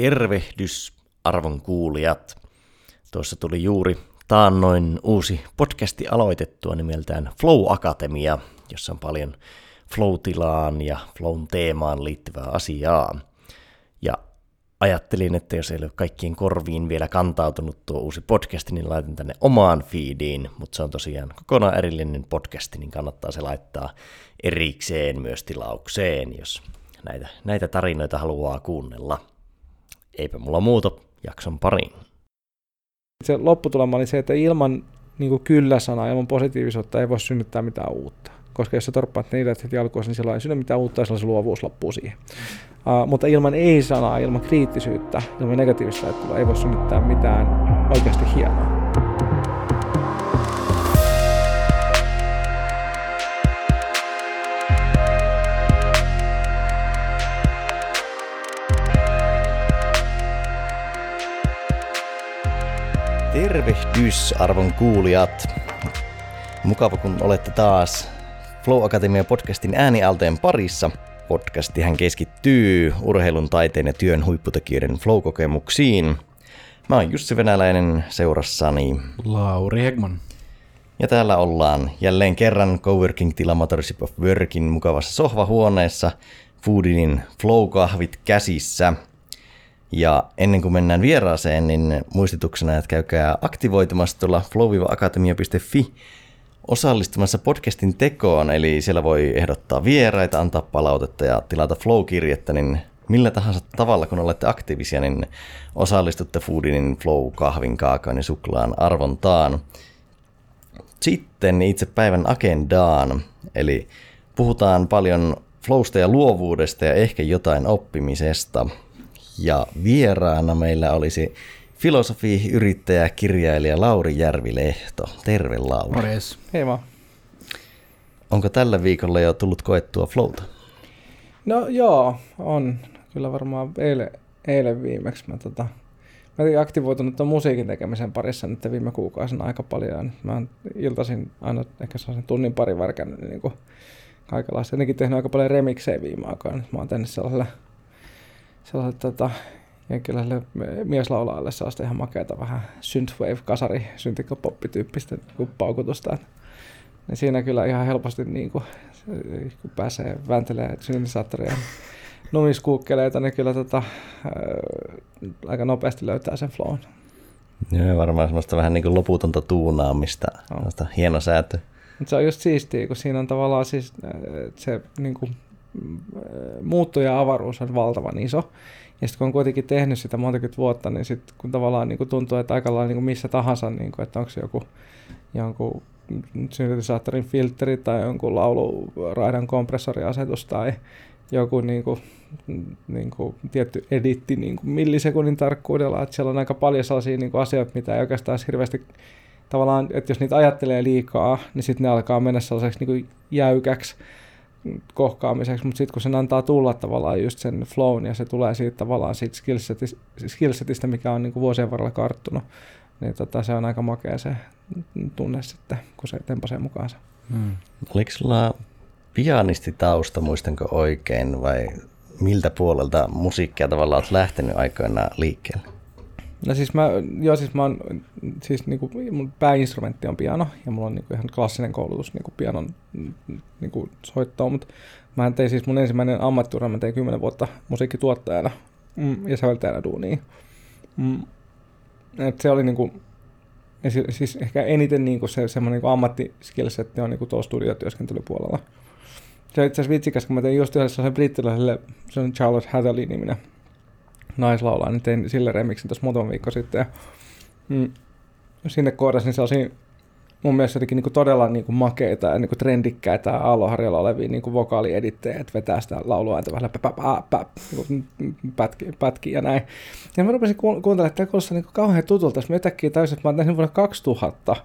Tervehdys arvon kuulijat. Tuossa tuli juuri taannoin uusi podcasti aloitettua nimeltään Flow Akatemia, jossa on paljon flow-tilaan ja flown teemaan liittyvää asiaa. Ja ajattelin, että jos ei ole kaikkien korviin vielä kantautunut tuo uusi podcasti, niin laitan tänne omaan feediin, mutta se on tosiaan kokonaan erillinen podcasti, niin kannattaa se laittaa erikseen myös tilaukseen, jos näitä, näitä tarinoita haluaa kuunnella. Eipä mulla muuta, jakson pariin. Se lopputulema oli se, että ilman niin kyllä-sanaa, ilman positiivisuutta ei voi synnyttää mitään uutta. Koska jos sä torppaat ne ideat heti alkuun, niin silloin ei synny mitään uutta ja silloin se luovuus loppuu siihen. Uh, mutta ilman ei-sanaa, ilman kriittisyyttä, ilman negatiivista ajattelua ei voi synnyttää mitään oikeasti hienoa. Tervehdys arvon kuulijat. Mukava kun olette taas Flow Akatemia podcastin äänialteen parissa. Podcastihan keskittyy urheilun, taiteen ja työn huipputekijöiden flow-kokemuksiin. Mä oon Jussi Venäläinen seurassani. Lauri Hegman. Ja täällä ollaan jälleen kerran Coworking Tila Motorship of Workin mukavassa sohvahuoneessa. Foodinin flow-kahvit käsissä – ja ennen kuin mennään vieraaseen, niin muistutuksena, että käykää aktivoitumassa tuolla flow-akatemia.fi osallistumassa podcastin tekoon, eli siellä voi ehdottaa vieraita, antaa palautetta ja tilata flow-kirjettä, niin millä tahansa tavalla, kun olette aktiivisia, niin osallistutte Foodinin Flow-kahvin, kaakaon ja suklaan arvontaan. Sitten itse päivän agendaan, eli puhutaan paljon flowsta ja luovuudesta ja ehkä jotain oppimisesta – ja vieraana meillä olisi filosofi, yrittäjä, kirjailija Lauri Järvilehto. Terve Lauri. Morjes. Hei vaan. Onko tällä viikolla jo tullut koettua flowta? No joo, on. Kyllä varmaan eilen, eilen viimeksi. Mä, tota, mä olin aktivoitunut tuon musiikin tekemisen parissa nyt viime kuukausina aika paljon. Mä iltaisin aina ehkä sellaisen tunnin pari värkännyt niin kuin kaikenlaista. Jotenkin tehnyt aika paljon remiksejä viime aikoina. Mä oon tehnyt sellaiselle sellaiset tota, jenkkiläiselle mieslaulaajalle sellaista ihan makeata vähän synthwave-kasari, syntikopoppi-tyyppistä niin paukutusta. Niin siinä kyllä ihan helposti niin kuin, kun pääsee väntelee syntisaattoria numiskuukkeleita, niin kyllä tota, ää, aika nopeasti löytää sen flown. Joo, varmaan semmoista vähän niin kuin loputonta tuunaamista, no. hieno säätö. se on just siistiä, kun siinä on tavallaan siis se niin kuin muutto ja avaruus on valtavan iso. Ja sitten kun on kuitenkin tehnyt sitä monta vuotta, niin sitten kun tavallaan niin kuin tuntuu, että aika lailla niin kuin missä tahansa, niin kuin, että onko se joku jonkun syntetisaattorin filtteri tai jonkun lauluraidan kompressoriasetus tai joku niin kuin, niin kuin tietty editti niin kuin millisekunnin tarkkuudella, että siellä on aika paljon sellaisia niin kuin asioita, mitä ei oikeastaan hirveästi tavallaan, että jos niitä ajattelee liikaa, niin sitten ne alkaa mennä sellaiseksi niin kuin jäykäksi kohkaamiseksi, mutta sitten kun sen antaa tulla tavallaan just sen flown ja se tulee siitä tavallaan siitä skillsetistä, skillsetistä mikä on niin vuosien varrella karttunut, niin tota, se on aika makea se tunne sitten, kun se tempasee mukaansa. Hmm. Oliko sulla pianistitausta, muistanko oikein, vai miltä puolelta musiikkia tavallaan olet lähtenyt aikoinaan liikkeelle? No siis mä, joo siis mä oon, siis niinku, mun pääinstrumentti on piano ja mulla on niinku ihan klassinen koulutus niinku pianon niinku soittoon, mutta mä tein siis mun ensimmäinen ammattiura, mä tein 10 vuotta musiikkituottajana mm, ja säveltäjänä duunia. Mm, et se oli niinku, siis ehkä eniten niinku se semmoinen niinku ammattiskillsetti on niinku tuolla studiotyöskentelypuolella. Se on itse asiassa vitsikäs, kun mä tein just yhdessä sen brittiläiselle, se on Charlotte Hatherley-niminen naislaulaa, niin tein sille remixin tuossa muutama viikko sitten. Mm, sinne koodasin sellaisia mun mielestä jotenkin niin kuin todella niin kuin makeita ja niin kuin trendikkäitä aalloharjalla olevia niin kuin vokaaliedittejä, että vetää sitä lauluääntä vähän pä, pä, pä, niin pätki, pätki ja näin. Ja mä rupesin kuuntelemaan, että tämä kuulostaa niin kauhean tutulta. Mä yhtäkkiä täysin, että mä oon vuonna 2000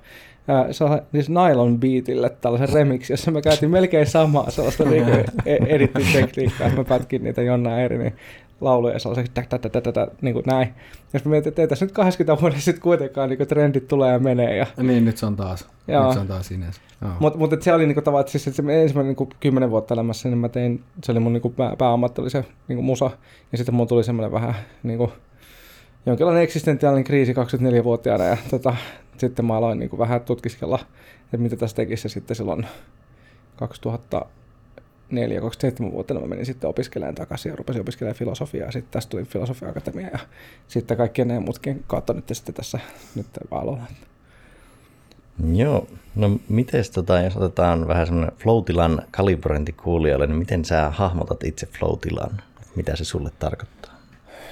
siis Nylon Beatille tällaisen remix, jossa mä käytin melkein samaa sellaista niin e- edittitekniikkaa, että mä pätkin niitä jonna eri, niin lauluja sellaiseksi tä, tä, tä, tä, tä, tä, niin kuin näin. Ja sitten mietin, että ei tässä nyt 80 vuodessa sitten kuitenkaan niin kuin trendit tulee ja menee. Ja, Ja niin, nyt se on taas. Joo. Nyt se on taas. Joo. mutta mut, se oli niinku tavallaan, että siis, et se ensimmäinen niinku kymmenen vuotta elämässä, niin mä tein, se oli mun niinku pää, pääammatti oli se niinku musa. Ja sitten mulla tuli semmoinen vähän niinku, jonkinlainen eksistentiaalinen kriisi 24-vuotiaana. Ja tota, sitten mä aloin niinku vähän tutkiskella, että mitä tässä tekisi. Sitten silloin 2004 2007 vuotena mä menin sitten opiskelemaan takaisin ja rupesin opiskelemaan filosofiaa. Sitten tästä tuli filosofia-akatemia ja sitten kaikkien ne muutkin kautta nyt sitten tässä nyt aloilla. Joo, no miten tota, jos otetaan vähän semmoinen flow-tilan kalibrointi kuulijoille, niin miten sä hahmotat itse flow-tilan? Mitä se sulle tarkoittaa?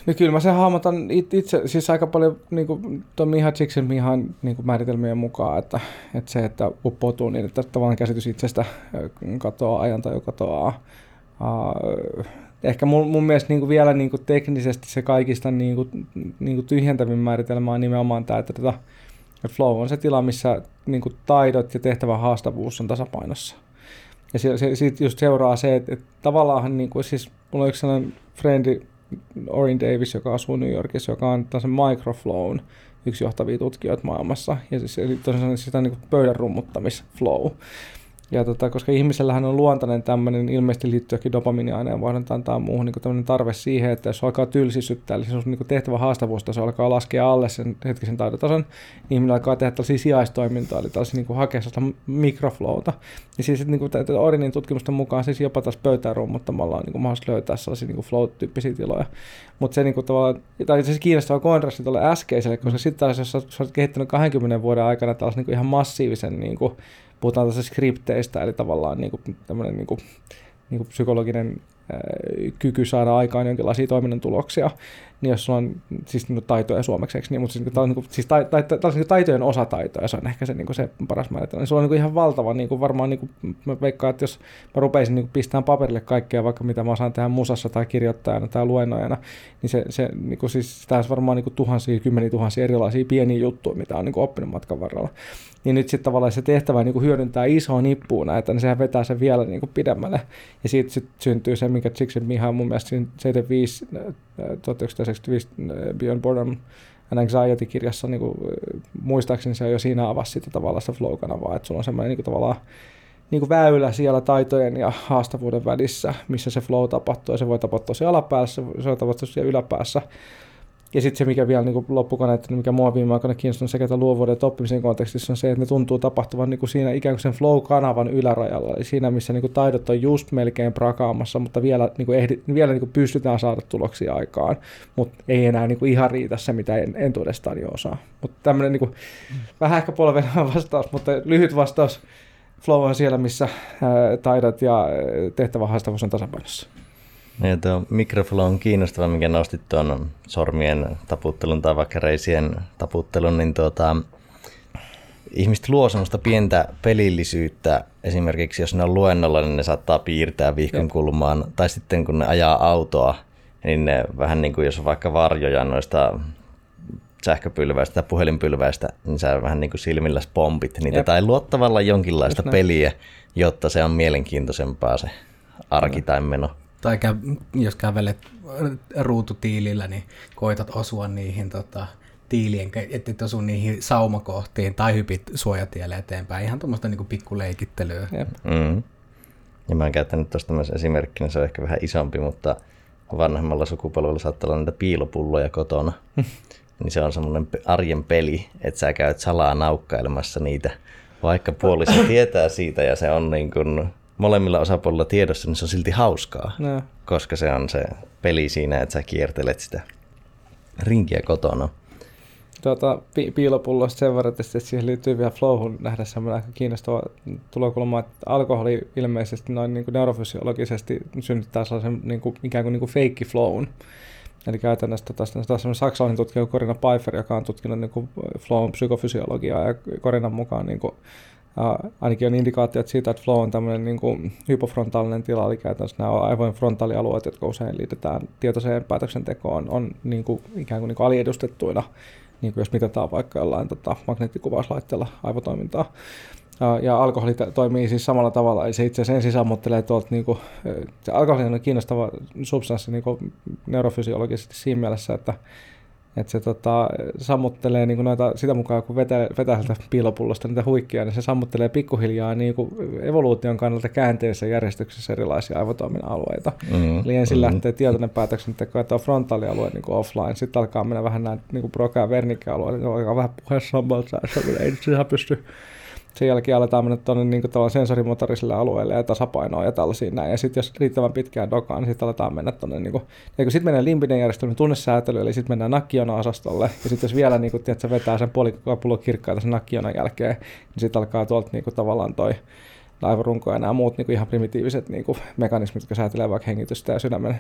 No kyllä mä sen hahmotan it- itse, siis aika paljon niin kuin, tuon Miha Chiksen Mihan niin kuin määritelmien mukaan, että, että se, että uppoutuu niin, että tavallaan käsitys itsestä katoaa, ajan tai katoaa. Uh, ehkä mun, mun mielestä niin kuin vielä niin kuin teknisesti se kaikista niin kuin, niin kuin tyhjentävin määritelmä on nimenomaan tämä, että, että, että flow on se tila, missä niin kuin taidot ja tehtävän haastavuus on tasapainossa. Ja se, se, siitä just seuraa se, että, että tavallaan niin kuin, siis mulla on yksi sellainen frendi, Orin Davis, joka asuu New Yorkissa, joka on tällaisen microflown yksi johtavia tutkijoita maailmassa. Ja siis, eli tosiaan sitä niin pöydän rummuttamisflow. Ja tota, koska ihmisellähän on luontainen tämmöinen, ilmeisesti liittyy jokin dopaminiaineen vaihduntaan tai muuhun niin tämmöinen tarve siihen, että jos alkaa tylsisyttää, eli se on niin tehtävä haastavuustaso alkaa laskea alle sen hetkisen taidotason, niin ihminen alkaa tehdä tällaisia sijaistoimintoja, eli tällaisia niin hakea sellaista mikroflowta. Ja siis niin kuin Orinin tutkimusten mukaan siis jopa tässä pöytään rummuttamalla on niin kuin mahdollista löytää sellaisia niin flow-tyyppisiä tiloja. Mutta se niin kuin tavallaan, tai se kiinnostava kontrasti tuolle äskeiselle, koska sitten taas jos sä olet kehittänyt 20 vuoden aikana tällaisen niin kuin ihan massiivisen niin kuin, puhutaan tässä skripteistä, eli tavallaan niin kuin, niin kuin, niin kuin psykologinen kyky saada aikaan jonkinlaisia toiminnan tuloksia, niin jos sulla on siis niin taitoja suomeksi, niin, mutta siis, niin kuin, niin kuin, siis ta, ta, ta, ta, niin taitojen osataitoja, se on ehkä se, niin kuin se paras määritelmä. Niin sulla on niin kuin ihan valtava, niin kuin varmaan niin kuin, mä veikkaan, että jos mä rupeisin niin kuin pistämään paperille kaikkea, vaikka mitä mä osaan tehdä musassa tai kirjoittajana tai luennoijana, niin se, se niin kuin siis, tässä varmaan niin kuin tuhansia, kymmeniä tuhansia erilaisia pieniä juttuja, mitä on niin kuin oppinut matkan varrella niin nyt sitten tavallaan se tehtävä niin kuin hyödyntää isoa nippua näitä, niin sehän vetää sen vielä niin kuin pidemmälle. Ja siitä sitten syntyy se, mikä Chiksen Miha mun mielestä 75, 1975 Beyond Boredom and Anxiety-kirjassa, niin kuin, muistaakseni se jo siinä avasi sitä tavallaan sitä flow-kanavaa, että sulla on semmoinen niin kuin, tavallaan niin kuin väylä siellä taitojen ja haastavuuden välissä, missä se flow tapahtuu, ja se voi tapahtua siellä alapäässä, se voi tapahtua siellä yläpäässä, ja sitten se, mikä vielä niin loppukaneetti, mikä mua viime aikoina kiinnostunut sekä tämän luovuuden että oppimisen kontekstissa, on se, että ne tuntuu tapahtuvan niin kuin siinä ikään kuin sen flow-kanavan ylärajalla, eli siinä, missä niin kuin taidot on just melkein prakaamassa, mutta vielä, niin kuin ehdi, vielä niin kuin pystytään saada tuloksia aikaan, mutta ei enää niin kuin ihan riitä se, mitä en, entuudestaan jo osaa. Mutta tämmöinen niin kuin, mm. vähän ehkä polveneva vastaus, mutta lyhyt vastaus. Flow on siellä, missä taidot ja tehtävä haastavuus on tasapainossa. Ja tuo mikroflow on kiinnostava, mikä nostit tuon sormien taputtelun tai vaikka reisien taputtelun, niin tuota, ihmiset luo semmoista pientä pelillisyyttä. Esimerkiksi jos ne on luennolla, niin ne saattaa piirtää vihkon kulmaan. Tai sitten kun ne ajaa autoa, niin ne vähän niin kuin jos on vaikka varjoja noista sähköpylväistä tai puhelinpylväistä, niin sä vähän niin kuin silmillä pompit niitä. Jep. Tai luot tavallaan jonkinlaista peliä, jotta se on mielenkiintoisempaa se arki tai meno tai kä- jos kävelet ruututiilillä, niin koitat osua niihin tota, tiilien, että et osu niihin saumakohtiin tai hypit suojatielle eteenpäin. Ihan tuommoista niin pikkuleikittelyä. Mm. Ja mä oon käyttänyt tuosta myös esimerkkinä, se on ehkä vähän isompi, mutta vanhemmalla sukupolvella saattaa olla niitä piilopulloja kotona. niin se on semmoinen arjen peli, että sä käyt salaa naukkailemassa niitä, vaikka puoliso tietää siitä ja se on niin kuin molemmilla osapuolilla tiedossa, niin se on silti hauskaa, no. koska se on se peli siinä, että sä kiertelet sitä rinkiä kotona. Tuota, pi- piilopullosta sen verran, että siihen liittyy vielä flowhun nähdä semmoinen aika kiinnostava tulokulma, että alkoholi ilmeisesti noin niin kuin neurofysiologisesti synnyttää sellaisen niin kuin, ikään kuin, niin kuin fake flown. Eli käytännössä tota, taas saksalainen tutkija Corina Pfeiffer, joka on tutkinut niin kuin flown psykofysiologiaa ja Corinan mukaan niin kuin, Uh, ainakin on indikaatiot siitä, että flow on tämmöinen niin kuin hypofrontaalinen tila, eli käytännössä nämä aivojen frontaalialueet, jotka usein liitetään tietoiseen päätöksentekoon, on niin kuin, ikään kuin, niin kuin aliedustettuina, niin kuin jos mitataan vaikka jollain tota, magneettikuvauslaitteella aivotoimintaa. Ja, ja alkoholi toimii siis samalla tavalla, se itse asiassa ensin sammuttelee tuolta, niin kuin, se alkoholi on kiinnostava substanssi niin kuin neurofysiologisesti siinä mielessä, että että se tota, sammuttelee niin kuin noita, sitä mukaan, kun vetää, vetää sieltä piilopullosta niitä huikkia, niin se sammuttelee pikkuhiljaa niin kuin evoluution kannalta käänteisessä järjestyksessä erilaisia aivotoiminnan alueita. Mm-hmm. Eli ensin mm-hmm. lähtee tietoinen päätöksenteko, että on frontaalialue niin kuin offline, sitten alkaa mennä vähän nämä niin broca- ja vernikka-alueet, niin alkaa vähän puheessa sammalta, ei nyt ihan pysty sen jälkeen aletaan mennä tuonne niin sensorimotoriselle alueelle ja tasapainoa ja tällaisia näin. Ja sitten jos riittävän pitkään dokaan, niin sitten aletaan mennä tuonne, niin kun sitten menee limbinen järjestelmän tunnesäätely, eli sitten mennään nakkiona-osastolle, ja sitten jos vielä niin kuin, tiedät, vetää sen puoli kirkkaita sen nakkionan jälkeen, niin sitten alkaa tuolta niin kuin, tavallaan toi aivorunko ja nämä muut niin kuin ihan primitiiviset niin kuin mekanismit, jotka säätelee vaikka hengitystä ja sydämen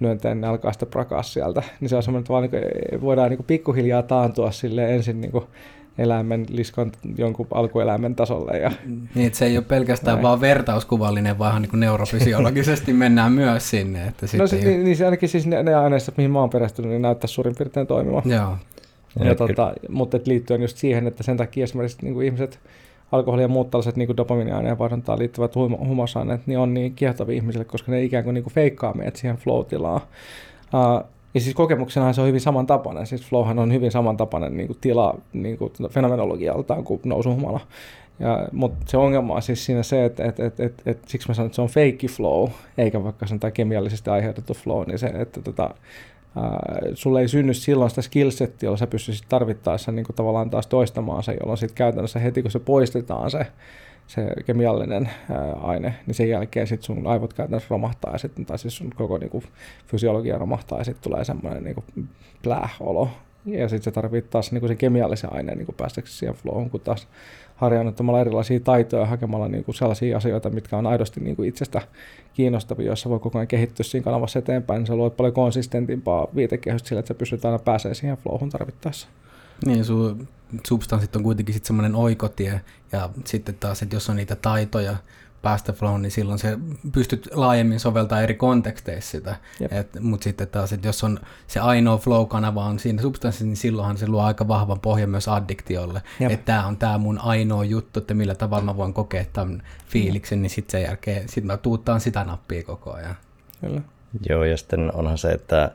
lyönteen, ne alkaa sitten prakaa sieltä. Niin se on semmoinen, että vaan, niin kuin, voidaan niin kuin pikkuhiljaa taantua sille ensin niin kuin, eläimen, liskon jonkun alkueläimen tasolle. Ja niin, että se ei ole pelkästään näin. vaan vertauskuvallinen, vaan niin kuin neurofysiologisesti mennään myös sinne. Että no se, niin, niin, se ainakin siis ne, ne aineistot, mihin mä oon perästynyt, niin näyttää suurin piirtein toimimaan. Joo. Ja, ja tota, mutta et liittyen just siihen, että sen takia esimerkiksi niin kuin ihmiset, alkoholi ja muut tällaiset niin dopaminiaineen vaihduntaan liittyvät huumausaineet, niin on niin kiehtovia ihmisille, koska ne ikään kuin, niin kuin feikkaa meidät siihen flow-tilaan. Uh, ja siis kokemuksenahan se on hyvin samantapainen. Siis flowhan on hyvin samantapainen niin kuin tila niin kuin fenomenologialtaan kuin nousuhumala. Ja, mutta se ongelma on siis siinä se, että et, et, et, et, siksi mä sanon, että se on fake flow, eikä vaikka sen tai kemiallisesti aiheutettu flow, niin se, että tota, ää, sulle ei synny silloin sitä skillsettiä, jolla sä pystyisit tarvittaessa niin kuin tavallaan taas toistamaan se, jolloin sitten käytännössä heti kun se poistetaan se se kemiallinen ää, aine, niin sen jälkeen sit sun aivot käytännössä romahtaa, ja sit, tai siis sun koko niinku, fysiologia romahtaa, ja sitten tulee semmoinen niinku, pläh-olo. Ja sitten se tarvitsee taas niinku, se kemiallisen aineen niinku, päästäksesi siihen flowhun, kun taas harjoittamalla erilaisia taitoja hakemalla niinku, sellaisia asioita, mitkä on aidosti niinku, itsestä kiinnostavia, joissa voi koko ajan kehittyä siinä kanavassa eteenpäin, niin se luo paljon konsistentimpaa viitekehystä sillä, että sä pystyt aina pääsemään siihen flowhun tarvittaessa. Niin, sun substanssit on kuitenkin sitten semmoinen oikotie, ja sitten taas, että jos on niitä taitoja päästä flown, niin silloin se pystyt laajemmin soveltaa eri konteksteissa sitä. Mutta sitten taas, että jos on se ainoa flow-kanava on siinä substanssissa, niin silloinhan se luo aika vahvan pohjan myös addiktiolle. Että tämä on tämä mun ainoa juttu, että millä tavalla mä voin kokea tämän fiiliksen, niin sitten sen jälkeen sit mä tuuttaan sitä nappia koko ajan. Kyllä. Joo, ja sitten onhan se, että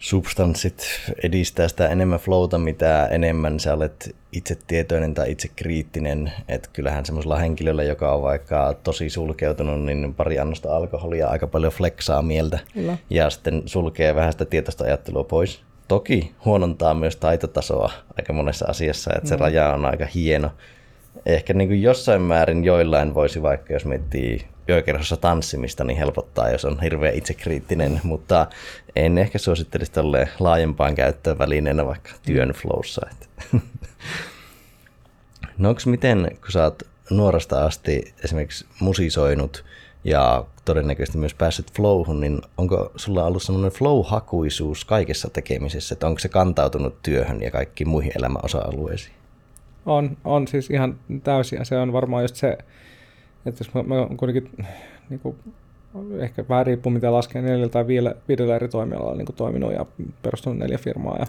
substanssit edistää sitä enemmän flowta, mitä enemmän sä olet itse tietoinen tai itse kriittinen. Että kyllähän semmoisella henkilöllä, joka on vaikka tosi sulkeutunut, niin pari annosta alkoholia aika paljon flexaa mieltä. Kyllä. Ja sitten sulkee vähän sitä tietoista ajattelua pois. Toki huonontaa myös taitotasoa aika monessa asiassa, että se no. raja on aika hieno. Ehkä niin kuin jossain määrin joillain voisi vaikka, jos miettii yökerhossa tanssimista, niin helpottaa, jos on hirveän itsekriittinen, mutta en ehkä suosittelisi tälle laajempaan käyttöön välineenä vaikka työn flowssa. no onko miten, kun sä oot nuoresta asti esimerkiksi musisoinut ja todennäköisesti myös päässyt flowhun, niin onko sulla ollut semmoinen flow-hakuisuus kaikessa tekemisessä, että onko se kantautunut työhön ja kaikkiin muihin elämän osa-alueisiin? On, on siis ihan täysin se on varmaan just se, että jos mä, mä kuitenkin niin kuin, ehkä vähän riippuu mitä laskee neljällä tai viidellä, viidellä eri toimialalla niin toiminut ja perustunut neljä firmaa ja,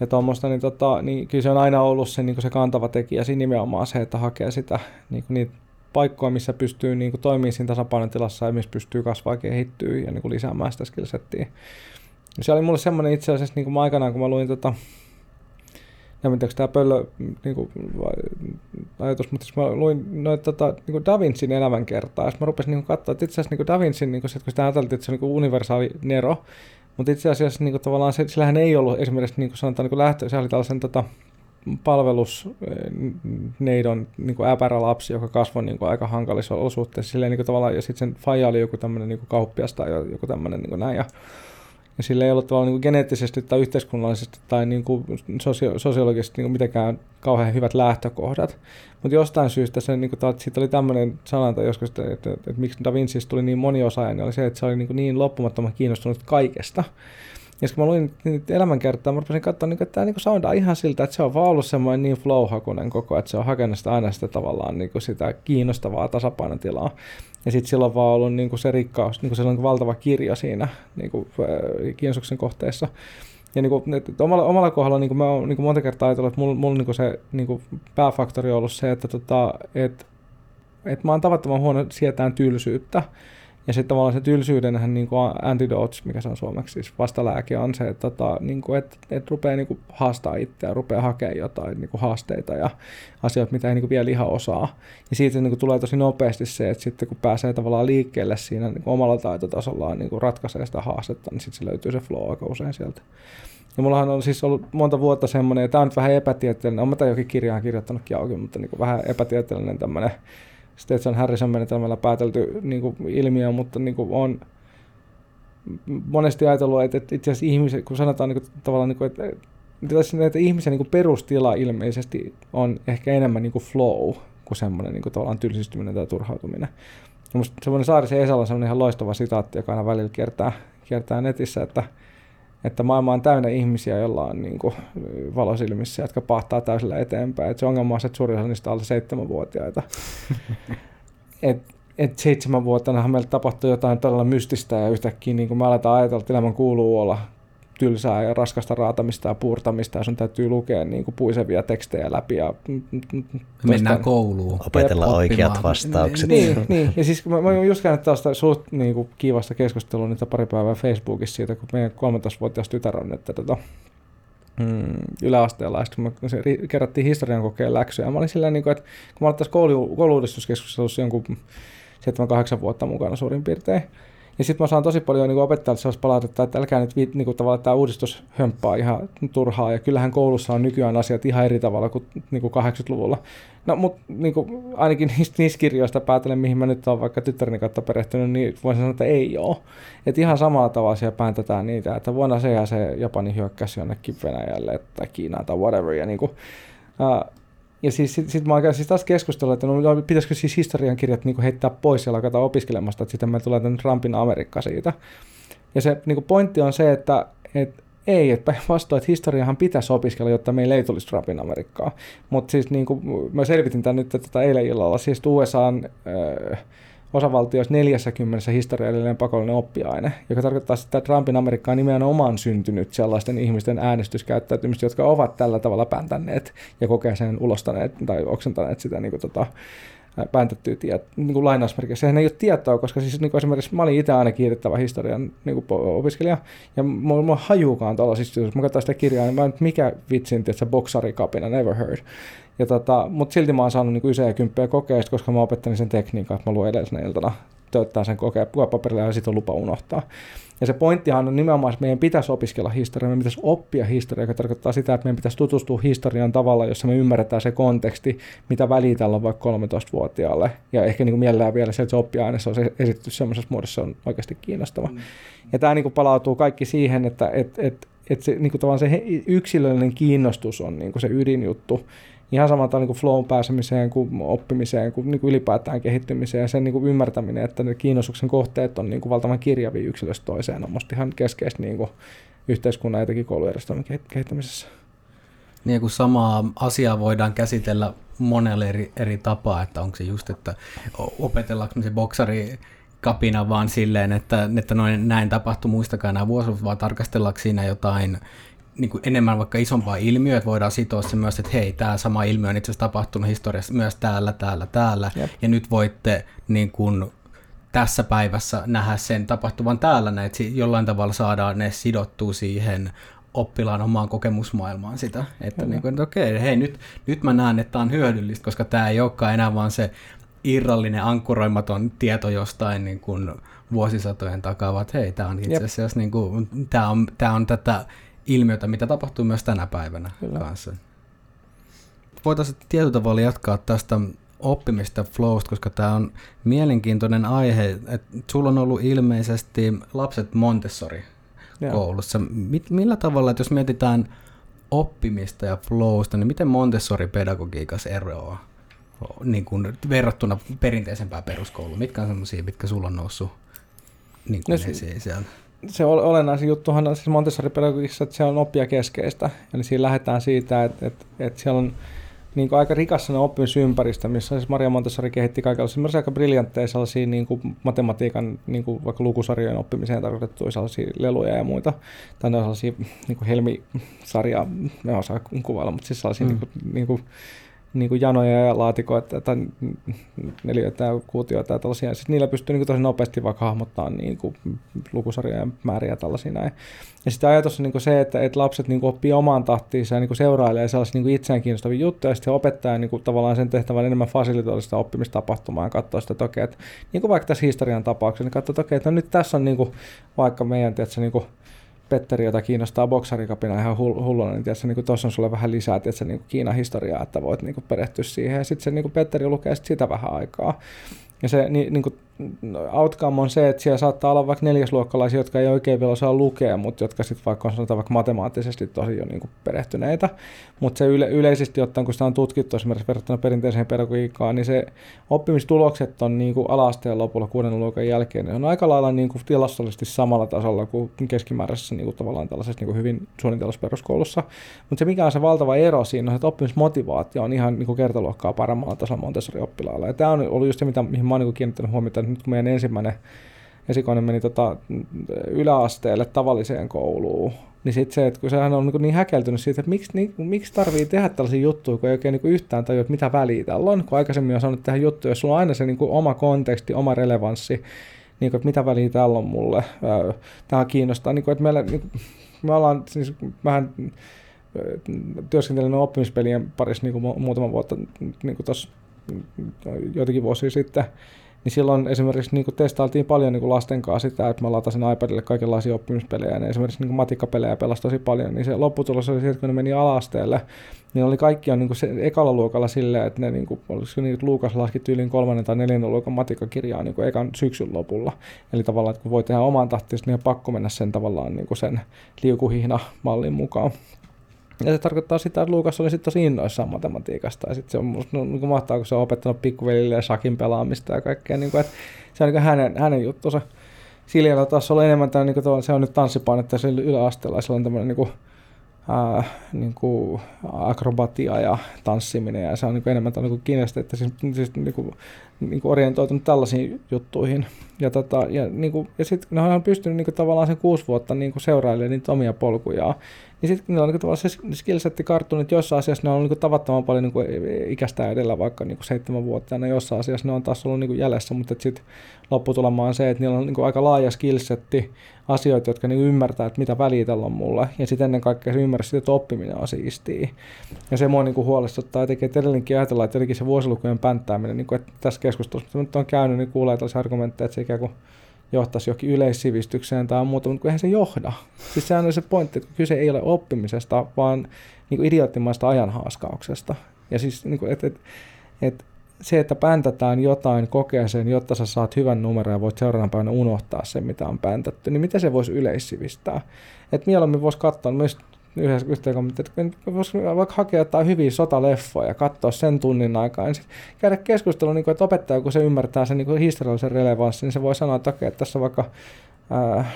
ja tuommoista, niin, tota, niin kyllä se on aina ollut se, niin kuin se kantava tekijä siinä nimenomaan se, että hakee sitä niin kuin niitä paikkoja, missä pystyy niin kuin, toimimaan siinä tasapainotilassa ja missä pystyy kasvaa kehittyä ja niin kuin, lisäämään sitä skillsettiä. Se oli mulle semmoinen itse asiassa niin kuin aikanaan, kun mä luin tota, ja miten tämä pöllö niin kuin, ajatus, mutta siis mä luin noita tota, niin Da Vincin elämänkertaa, ja mä rupesin niin katsoa, että itse asiassa niin Da Vincin, niin kuin, kun sitä ajateltiin, että se on niin universaali Nero, mutta itse asiassa niin kuin, tavallaan se, sillähän ei ollut esimerkiksi niin kuin sanotaan niin lähtö, se oli tällaisen tota, palvelusneidon niin kuin lapsi, joka kasvoi niin kuin, aika hankalissa olosuhteissa. Silleen, niin kuin, tavallaan, ja sitten sen faija oli joku tämmöinen niin kauppias tai joku tämmöinen niin näin. Ja ja sillä ei ollut tavallaan niin geneettisesti tai yhteiskunnallisesti tai niin kuin sosio- sosiologisesti niin kuin mitenkään kauhean hyvät lähtökohdat. Mutta jostain syystä se, niin kuin, siitä oli tämmöinen sananta joskus, että, että, että, että miksi Da Vinci tuli niin moniosaaja, niin oli se, että se oli niin, niin loppumattoman kiinnostunut kaikesta. Ja kun mä luin niitä elämänkertaa, mä rupesin katsoa, niin, että tämä niin soundaa ihan siltä, että se on vaan ollut semmoinen niin flow-hakunen koko että se on hakenut sitä aina sitä tavallaan niin kuin sitä kiinnostavaa tasapainotilaa. Ja sitten sillä on vaan ollut niin kuin se rikkaus, niin kuin se on valtava kirja siinä niin kuin, kiinnostuksen kohteessa. Ja niin kuin, että omalla, omalla kohdalla niin kuin mä oon niin monta kertaa ajatellut, että mulla, mulla niin se niin kuin pääfaktori on ollut se, että, tota, että, että mä oon tavattoman huono sietään tylsyyttä. Ja sitten tavallaan se tylsyydenhän niin kuin antidotes, mikä se on suomeksi, siis vastalääke on se, että, tota, niin kuin, että, että rupeaa niin kuin haastaa itseä, rupeaa hakemaan jotain niin kuin haasteita ja asioita, mitä ei niin kuin vielä ihan osaa. Ja siitä niin kuin tulee tosi nopeasti se, että sitten kun pääsee tavallaan liikkeelle siinä niin kuin omalla taitotasollaan niin kuin ratkaisee sitä haastetta, niin sitten se löytyy se flow aika usein sieltä. Ja mullahan on siis ollut monta vuotta semmoinen, ja tämä on nyt vähän epätieteellinen, on mä tämän jokin kirjaan kirjoittanutkin auki, mutta niin kuin vähän epätieteellinen tämmöinen Stetson Harrison menetelmällä päätelty niin kuin ilmiö, mutta niin kuin on monesti ajatellut, että, että itse asiassa ihmiset, kun sanotaan niin kuin, tavallaan, niin kuin, että, että, että ihmisen niin kuin perustila ilmeisesti on ehkä enemmän niin kuin flow kuin semmoinen niin kuin, tavallaan tylsistyminen tai turhautuminen. Ja semmoinen Saarisen Esala on semmoinen ihan loistava sitaatti, joka aina välillä kiertää, kiertää netissä, että että maailma on täynnä ihmisiä, joilla on niin kuin, valosilmissä, jotka pahtaa täysillä eteenpäin. Et se ongelma on se, että suurin osa niistä alle seitsemänvuotiaita. et, et seitsemänvuotiaanahan meillä tapahtuu jotain todella mystistä ja yhtäkkiä niin kuin me aletaan ajatella, että elämän kuuluu olla tylsää ja raskasta raatamista ja puurtamista ja sun täytyy lukea niin kuin puisevia tekstejä läpi. Ja Mennään kouluun. Opetella Jep, oikeat vastaukset. Niin, niin, ja siis mä, mä just käynyt tällaista suht niin kuin kiivasta keskustelua niitä pari päivää Facebookissa siitä, kun meidän 13-vuotias tytär on nyt tota, mm, yläasteella, ja sitten me se, kerrattiin historian kokeen läksyjä. Mä olin silleen, niin kuin, että kun mä olin tässä koulu, kouluudistuskeskustelussa jonkun 7-8 vuotta mukana suurin piirtein, ja sitten mä saan tosi paljon niin opettajalta sellaista palautetta, että älkää nyt niin kuin, tavallaan tämä uudistus hömppaa ihan turhaa. Ja kyllähän koulussa on nykyään asiat ihan eri tavalla kuin, niin kuin 80-luvulla. No, mutta niin ainakin niistä, niistä kirjoista päätellen, mihin mä nyt olen vaikka tyttäreni kautta perehtynyt, niin voisin sanoa, että ei ole. Että ihan samalla tavalla siellä pääntetään niitä, että vuonna se ja se Japani hyökkäsi jonnekin Venäjälle tai Kiinaan tai whatever. Ja niin kuin, ja siis sitten sit mä oon siis taas keskustellut, että no, pitäisikö siis historian kirjat niin heittää pois ja lakata opiskelemasta, että sitten me tulee tämän Trumpin Amerikka siitä. Ja se niin pointti on se, että, että ei, että päinvastoin, että historiahan pitäisi opiskella, jotta meillä ei tulisi Trumpin Amerikkaa. Mutta siis niin kuin, mä selvitin tämän nyt tätä eilen illalla, siis USAn äh, osavaltioissa 40 historiallinen pakollinen oppiaine, joka tarkoittaa sitä, että Trumpin Amerikka on nimenomaan syntynyt sellaisten ihmisten äänestyskäyttäytymistä, jotka ovat tällä tavalla pääntäneet ja kokee sen ulostaneet tai oksentaneet sitä niin kuin, tota, pääntettyä tiet, niin kuin lainausmerkeissä. Sehän ei ole tietoa, koska siis niin kuin esimerkiksi mä olin itse aina kiitettävä historian niin kuin opiskelija, ja mulla, mulla hajuukaan tuollaisista, jos mä katsoin sitä kirjaa, niin mä nyt mikä vitsin, että boksarikapina, never heard. Ja tota, mutta silti mä oon saanut niin ysejä kymppejä kokeista, koska mä opettelin sen tekniikan, että mä luin edellisenä iltana tööttää sen kokeen paperilla ja sitten on lupa unohtaa. Ja se pointtihan on nimenomaan, että meidän pitäisi opiskella historiaa, meidän pitäisi oppia historiaa, joka tarkoittaa sitä, että meidän pitäisi tutustua historian tavalla, jossa me ymmärretään se konteksti, mitä väliä tällä on vaikka 13-vuotiaalle. Ja ehkä niin kuin mielellään vielä se, että se oppiaine on esitetty semmoisessa muodossa, on oikeasti kiinnostava. Mm. Ja tämä niin kuin palautuu kaikki siihen, että et, et, et se, niin kuin se yksilöllinen kiinnostus on niin kuin se ydinjuttu ihan samalla niin kuin flown pääsemiseen kuin oppimiseen kuin, niin kuin ylipäätään kehittymiseen ja sen niin kuin ymmärtäminen, että ne kiinnostuksen kohteet on niin kuin valtavan kirjavia yksilöstä toiseen on musta ihan keskeistä niin kuin yhteiskunnan ja koulujärjestelmän kehittämisessä. Niin kun samaa asiaa voidaan käsitellä monelle eri, eri tapaa, että onko se just, että opetellaanko se boksari kapina vaan silleen, että, että noin, näin tapahtui, muistakaa nämä vuosi, vaan tarkastellaanko siinä jotain niin kuin enemmän vaikka isompaa ilmiöä, että voidaan sitoa se myös, että hei, tämä sama ilmiö on itse asiassa tapahtunut historiassa myös täällä, täällä, täällä, Jep. ja nyt voitte niin kuin, tässä päivässä nähdä sen tapahtuvan täällä, että jollain tavalla saadaan ne sidottua siihen oppilaan omaan kokemusmaailmaan sitä, että, niin kuin, että okei, hei, nyt, nyt mä näen, että tämä on hyödyllistä, koska tämä ei olekaan enää vaan se irrallinen, ankkuroimaton tieto jostain niin kuin vuosisatojen takaa, vaan hei, tämä on itse asiassa niin kuin, tämä on, tämä on tätä ilmiötä, mitä tapahtuu myös tänä päivänä Kyllä. kanssa. Voitaisiin tietyllä tavalla jatkaa tästä oppimista flowsta, koska tämä on mielenkiintoinen aihe. että sulla on ollut ilmeisesti lapset Montessori koulussa. Mit, millä tavalla, että jos mietitään oppimista ja flowsta, niin miten Montessori-pedagogiikassa eroaa niin kuin verrattuna perinteisempään peruskouluun? Mitkä on sellaisia, mitkä sulla on noussut niin kuin no, esiin siellä? Se olennaisin juttuhan on siis Montessori-pedagogikissa, että se on oppia keskeistä. Eli siinä lähdetään siitä, että, että, että siellä on niin kuin aika rikas sellainen oppimisympäristö, missä siis Maria Montessori kehitti kaikenlaisia myös aika briljantteja sellaisia niin kuin matematiikan, niin kuin vaikka lukusarjojen oppimiseen tarkoitettuja sellaisia leluja ja muita. Tai ne on sellaisia niin kuin Helmi-sarjaa, ne osaa kuvailla, mutta siis sellaisia mm. niin kuin, niin kuin niin kuin janoja ja laatikoita tai neliöitä ja kuutioita ja tällaisia. Siis niillä pystyy niin kuin tosi nopeasti vaikka hahmottamaan niin kuin lukusarjojen määriä tällaisia näin. Ja sitten ajatus on niin kuin se, että, että lapset niin kuin oppii omaan tahtiinsa ja niin kuin seurailee sellaisia niin kuin itseään kiinnostavia juttuja, ja sitten opettaja niin kuin tavallaan sen tehtävän enemmän fasilitoista oppimistapahtumaa ja katsoo sitä, että okei, että niin kuin vaikka tässä historian tapauksessa, niin katsoo, että okei, että no nyt tässä on niin kuin, vaikka meidän, tietysti, niin kuin Petteri, jota kiinnostaa boksarikapina ihan hulluna, niin tiedätkö, niin tuossa on sulle vähän lisää tiedätkö, niin Kiinan historiaa, että voit niin kuin perehtyä siihen. Ja sitten se niin kuin Petteri lukee sit sitä vähän aikaa. Ja se niin, niin kuin, outcome on se, että siellä saattaa olla vaikka neljäsluokkalaisia, jotka ei oikein vielä osaa lukea, mutta jotka sitten vaikka on sanotaan vaikka matemaattisesti tosi jo niin kuin perehtyneitä. Mutta se yle, yleisesti ottaen, kun sitä on tutkittu esimerkiksi verrattuna perinteiseen pedagogiikkaan, niin se oppimistulokset on niin kuin ala-asteen lopulla kuudennen luokan jälkeen, niin on aika lailla niin kuin tilastollisesti samalla tasolla kuin keskimääräisessä niin kuin tavallaan tällaisessa niin kuin hyvin suunnitellussa peruskoulussa. Mutta se mikä on se valtava ero siinä on, että oppimismotivaatio on ihan niin kuin kertaluokkaa paremmalla tasolla Montessori-oppilaalla. Ja tämä on ollut just se, mitä, mihin mä oon niin kiinnittänyt huomiota, nyt kun meidän ensimmäinen esikoinen meni tota yläasteelle tavalliseen kouluun, niin sitten se, että kun sehän on niin, niin häkeltynyt siitä, että miksi, niin, miksi tarvii tehdä tällaisia juttuja, kun ei oikein niin yhtään tajua, että mitä väliä tällä on, kun aikaisemmin on sanonut tehdä juttuja, jos sulla on aina se niin kuin oma konteksti, oma relevanssi, niin kuin, että mitä väliä täällä on mulle, tämä kiinnostaa, niin kuin, että meillä, niin, me ollaan siis vähän työskentelenyt oppimispelien parissa niin kuin muutama vuotta niin kuin tuossa joitakin vuosia sitten, niin silloin esimerkiksi niin testailtiin paljon niin lasten kanssa sitä, että mä latasin iPadille kaikenlaisia oppimispelejä, ja esimerkiksi niin matikkapelejä pelasi tosi paljon, niin se lopputulos oli se, että kun ne meni alasteelle, niin oli kaikki on niin se ekalla luokalla silleen, että ne, niin kuin, olisiko niin, että Luukas laski tyyliin kolmannen tai neljännen luokan matikkakirjaa niin ekan syksyn lopulla. Eli tavallaan, että kun voi tehdä oman tahtiin, niin on pakko mennä sen tavallaan niin kuin sen liukuhihna-mallin mukaan. Ja se tarkoittaa sitä, että Luukas oli sitten tosi innoissaan matematiikasta. Ja sitten se on no, niin kuin mahtavaa, kun se on opettanut pikkuvelille ja shakin pelaamista ja kaikkea. Niin kuin, että se on niin hänen, hänen juttunsa. Siljalla taas on enemmän tämä, niin kuin, se on nyt tanssipainetta se yläasteella. Se on tämmöinen niin kuin, ää, niin kuin akrobatia ja tanssiminen ja se on niin kuin enemmän niin kiinnostunut, että siis, siis niin kuin, niin kuin orientoitunut tällaisiin juttuihin. Ja, tota, ja, niin kuin, ja sitten ne on pystynyt niin kuin, tavallaan sen kuusi vuotta niin kuin seurailemaan niitä omia polkujaan. Niin sitten niillä on niin tavallaan se skillsetti karttunut, että jossain asiassa ne on niin kuin, tavattoman paljon niin kuin, ikästä edellä, vaikka niin kuin seitsemän vuotta, ja jossain asiassa ne on taas ollut niin kuin jäljessä, mutta sitten lopputulema on se, että niillä on niin kuin, aika laaja skillsetti asioita, jotka niin ymmärtää, että mitä väliä tällä on mulle. Ja sitten ennen kaikkea se ymmärrys, että oppiminen on siistiä. Ja se mua niin kuin huolestuttaa jotenkin, että edelleenkin ajatellaan, että jotenkin se vuosilukujen pänttääminen, niin kuin, että tässä keskustelussa, mitä nyt on käynyt, niin kuulee tällaisia argumentteja, että se ikään kuin johtaisi johonkin yleissivistykseen tai muuta, mutta eihän se johda. Siis sehän on se pointti, että kyse ei ole oppimisesta, vaan niin idioottimaista ajanhaaskauksesta. Ja siis, niin kuin, että, että, että se, että päntätään jotain kokeeseen, jotta sä saat hyvän numeron ja voit seuraavana päivänä unohtaa sen, mitä on päntätty, niin mitä se voisi yleissivistää? Et mieluummin voisi katsoa myös yhdessä yhteenkommentti, että voisi vaikka hakea jotain hyviä sotaleffoja ja katsoa sen tunnin aikaa. Ensin käydä keskustelua, niin kuin, että opettaja, kun se ymmärtää sen niin historiallisen relevanssin, niin se voi sanoa, että okei, että tässä vaikka äh,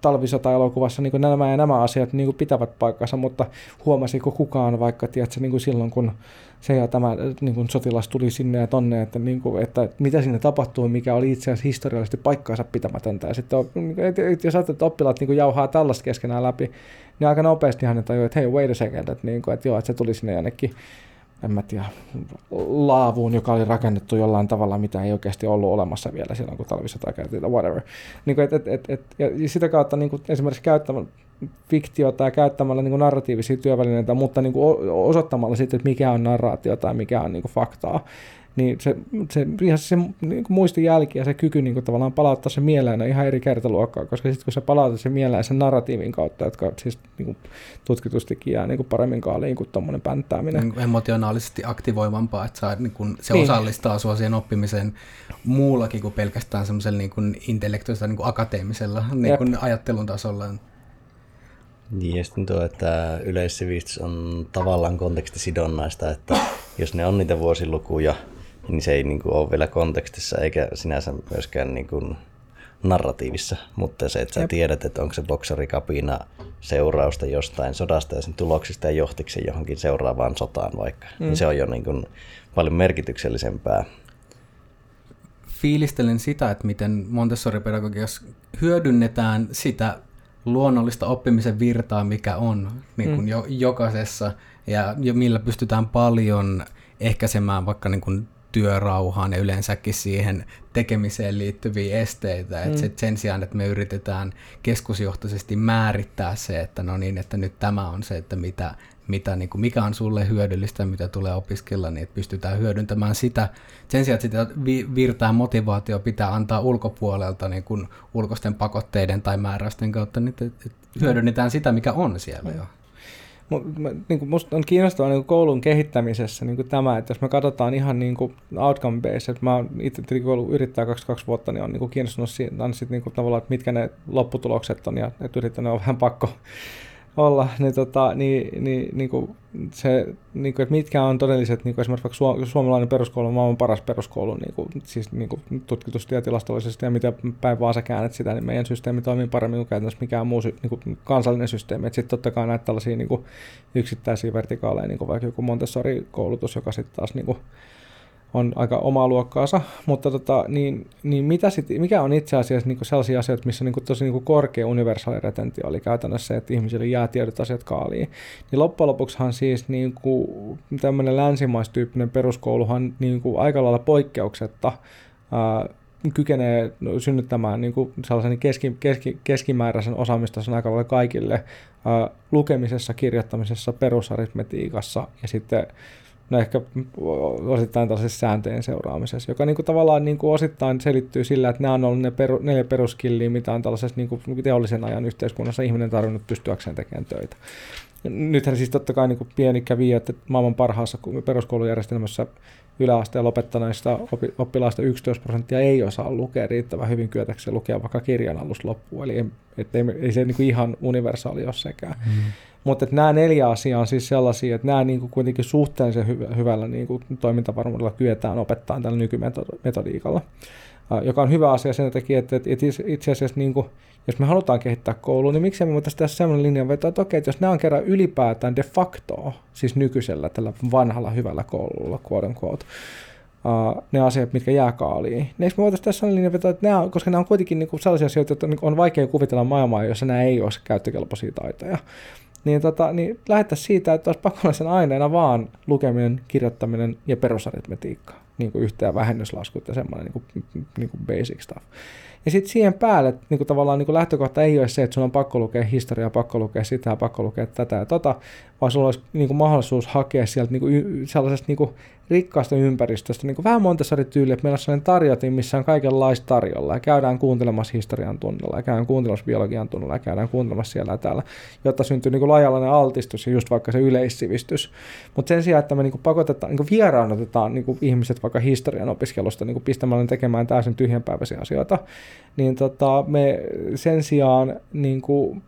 talvisota-elokuvassa niin nämä ja nämä asiat niin pitävät paikkansa, mutta huomasiko kukaan vaikka tiedätkö, niin silloin, kun se ja tämä niin kuin sotilas tuli sinne ja tonne, että, niin kuin, että mitä sinne tapahtui, mikä oli itse asiassa historiallisesti paikkaansa pitämätöntä. Ja sitten, jos ajattelet, että oppilaat niin jauhaa tällaista keskenään läpi, niin aika nopeasti hän tajuu, että hei, wait a second, että, niin kuin, että joo, että se tuli sinne jonnekin en mä tiedä, laavuun, joka oli rakennettu jollain tavalla, mitä ei oikeasti ollut olemassa vielä silloin, kun talvisota käytiin, whatever. Niin kuin, et, et, et, et, ja sitä kautta niin kuin esimerkiksi käyttämällä fiktiota ja käyttämällä niin kuin narratiivisia työvälineitä, mutta niin kuin osoittamalla sitten, että mikä on narraatio tai mikä on niin kuin faktaa, niin se, se, ihan se niin kuin muistijälki ja se kyky niin kuin tavallaan palauttaa se mieleen on ihan eri kertaluokkaa, koska sitten kun sä palautat se mieleen sen narratiivin kautta, jotka siis niin kuin tutkitustikin jää niin kuin paremmin kaaliin kuin tuommoinen pänttääminen. Niin emotionaalisesti aktivoivampaa, että saa, niin kuin, se niin. osallistaa sua siihen oppimiseen muullakin kuin pelkästään semmoisella niin kuin intellektuaalisella niin kuin akateemisella niin kuin ajattelun tasolla. Niin, ja sitten tuo, että yleissivistys on tavallaan kontekstisidonnaista, että jos ne on niitä vuosilukuja, niin se ei niin kuin, ole vielä kontekstissa eikä sinänsä myöskään niin kuin, narratiivissa, mutta se, että sä Jep. tiedät, että onko se boksarikapina seurausta jostain sodasta ja sen tuloksista ja johtiksi johonkin seuraavaan sotaan vaikka. Mm. Niin se on jo niin kuin paljon merkityksellisempää. Fiilistelen sitä, että miten Montessori-pedagogiassa hyödynnetään sitä luonnollista oppimisen virtaa, mikä on niin kuin mm. jo, jokaisessa, ja, ja millä pystytään paljon ehkäisemään vaikka niin kuin työrauhaan ja yleensäkin siihen tekemiseen liittyviä esteitä. Mm. Et sen sijaan, että me yritetään keskusjohtoisesti määrittää se, että no niin, että nyt tämä on se, että mitä, mitä, niin kuin, mikä on sulle hyödyllistä, mitä tulee opiskella, niin että pystytään hyödyntämään sitä. Sen sijaan, että sitä virtaa motivaatio pitää antaa ulkopuolelta niin kuin ulkoisten pakotteiden tai määräysten kautta, niin että hyödynnetään sitä, mikä on siellä jo niin kuin musta on kiinnostavaa niin kuin koulun kehittämisessä niin kuin tämä, että jos me katsotaan ihan niin kuin outcome based, että mä oon itse ollut yrittää 22 vuotta, niin on niin kuin kiinnostunut siitä, niin kuin tavallaan, että mitkä ne lopputulokset on ja että yrittänyt on vähän pakko olla, niin, tota, niin, niin, niin kuin se, niin kuin, että mitkä on todelliset, niin kuin esimerkiksi vaikka suomalainen peruskoulu on maailman paras peruskoulu, niin kuin, siis niin kuin tutkitusti ja tilastollisesti, ja mitä päin vaan sä käännät sitä, niin meidän systeemi toimii paremmin kuin käytännössä mikään muu niin kuin kansallinen systeemi. Sitten totta kai näitä tällaisia niin kuin yksittäisiä vertikaaleja, niin kuin vaikka joku Montessori-koulutus, joka sitten taas niin kuin, on aika omaa luokkaansa, mutta tota, niin, niin mitä sit, mikä on itse asiassa niin sellaisia asioita, missä on niin tosi niin korkea universaali retentio, eli käytännössä se, että ihmisille jää tiedot asiat kaaliin, niin loppujen lopuksihan siis niin tämmöinen länsimaistyyppinen peruskouluhan niin kuin aika lailla poikkeuksetta ää, kykenee synnyttämään niin kuin sellaisen keski, keski, keskimääräisen osaamistason aika lailla kaikille ää, lukemisessa, kirjoittamisessa, perusaritmetiikassa ja sitten no ehkä osittain tällaisessa sääntöjen seuraamisessa, joka niin kuin tavallaan niin kuin osittain selittyy sillä, että nämä on ollut ne peru, neljä peruskilliä, mitä on tällaisessa niin kuin teollisen ajan yhteiskunnassa ihminen tarvinnut pystyäkseen tekemään töitä. Nythän siis totta kai niin kuin pieni kävi, että maailman parhaassa peruskoulujärjestelmässä yläasteen lopettaneista oppilaista 11 prosenttia ei osaa lukea riittävän hyvin kyetäkseen lukea vaikka kirjan alusta loppuun, eli ei, ei se niin kuin ihan universaali ole sekään. Mm. Mutta nämä neljä asiaa on siis sellaisia, että nämä niin kuin kuitenkin suhteellisen hy- hyvällä niin kuin toimintavarmuudella kyetään opettaa tällä nykymetodiikalla, joka on hyvä asia sen takia, että, että itse asiassa niin kuin, jos me halutaan kehittää koulua, niin miksi me voitaisiin tehdä sellainen vetoa, että okei, että jos nämä on kerran ylipäätään de facto, siis nykyisellä tällä vanhalla hyvällä koululla, quote unquote, uh, ne asiat, mitkä jää kaaliin. Niin eikö me voitaisiin tässä linjan vetoa, että nämä, koska nämä on kuitenkin niin kuin sellaisia asioita, että on vaikea kuvitella maailmaa, jossa nämä ei ole käyttökelpoisia taitoja niin, tota, niin lähettäisiin siitä, että olisi pakollisen aineena vaan lukeminen, kirjoittaminen ja perusaritmetiikka, niin kuin yhteen vähennyslaskut ja semmoinen niin kuin, niin kuin basic stuff. Ja sitten siihen päälle niin kuin tavallaan niin lähtökohta ei ole se, että sun on pakko lukea historiaa, pakko lukea sitä, pakko lukea tätä ja tota, vaan sulla olisi niin kuin mahdollisuus hakea sieltä niin kuin, sellaisesta niin kuin rikkaasta ympäristöstä, niin kuin vähän Montessori-tyyli, että meillä on sellainen tarjotin, missä on kaikenlaista tarjolla, ja käydään kuuntelemassa historian tunnilla, ja käydään kuuntelemassa biologian tunnilla, ja käydään kuuntelemassa siellä ja täällä, jotta syntyy niin kuin laajalainen altistus ja just vaikka se yleissivistys. Mutta sen sijaan, että me niin kuin pakotetaan, niin kuin vieraanotetaan niin kuin ihmiset vaikka historian opiskelusta niin kuin pistämällä tekemään täysin tyhjänpäiväisiä asioita, niin tota, me sen sijaan niin kuin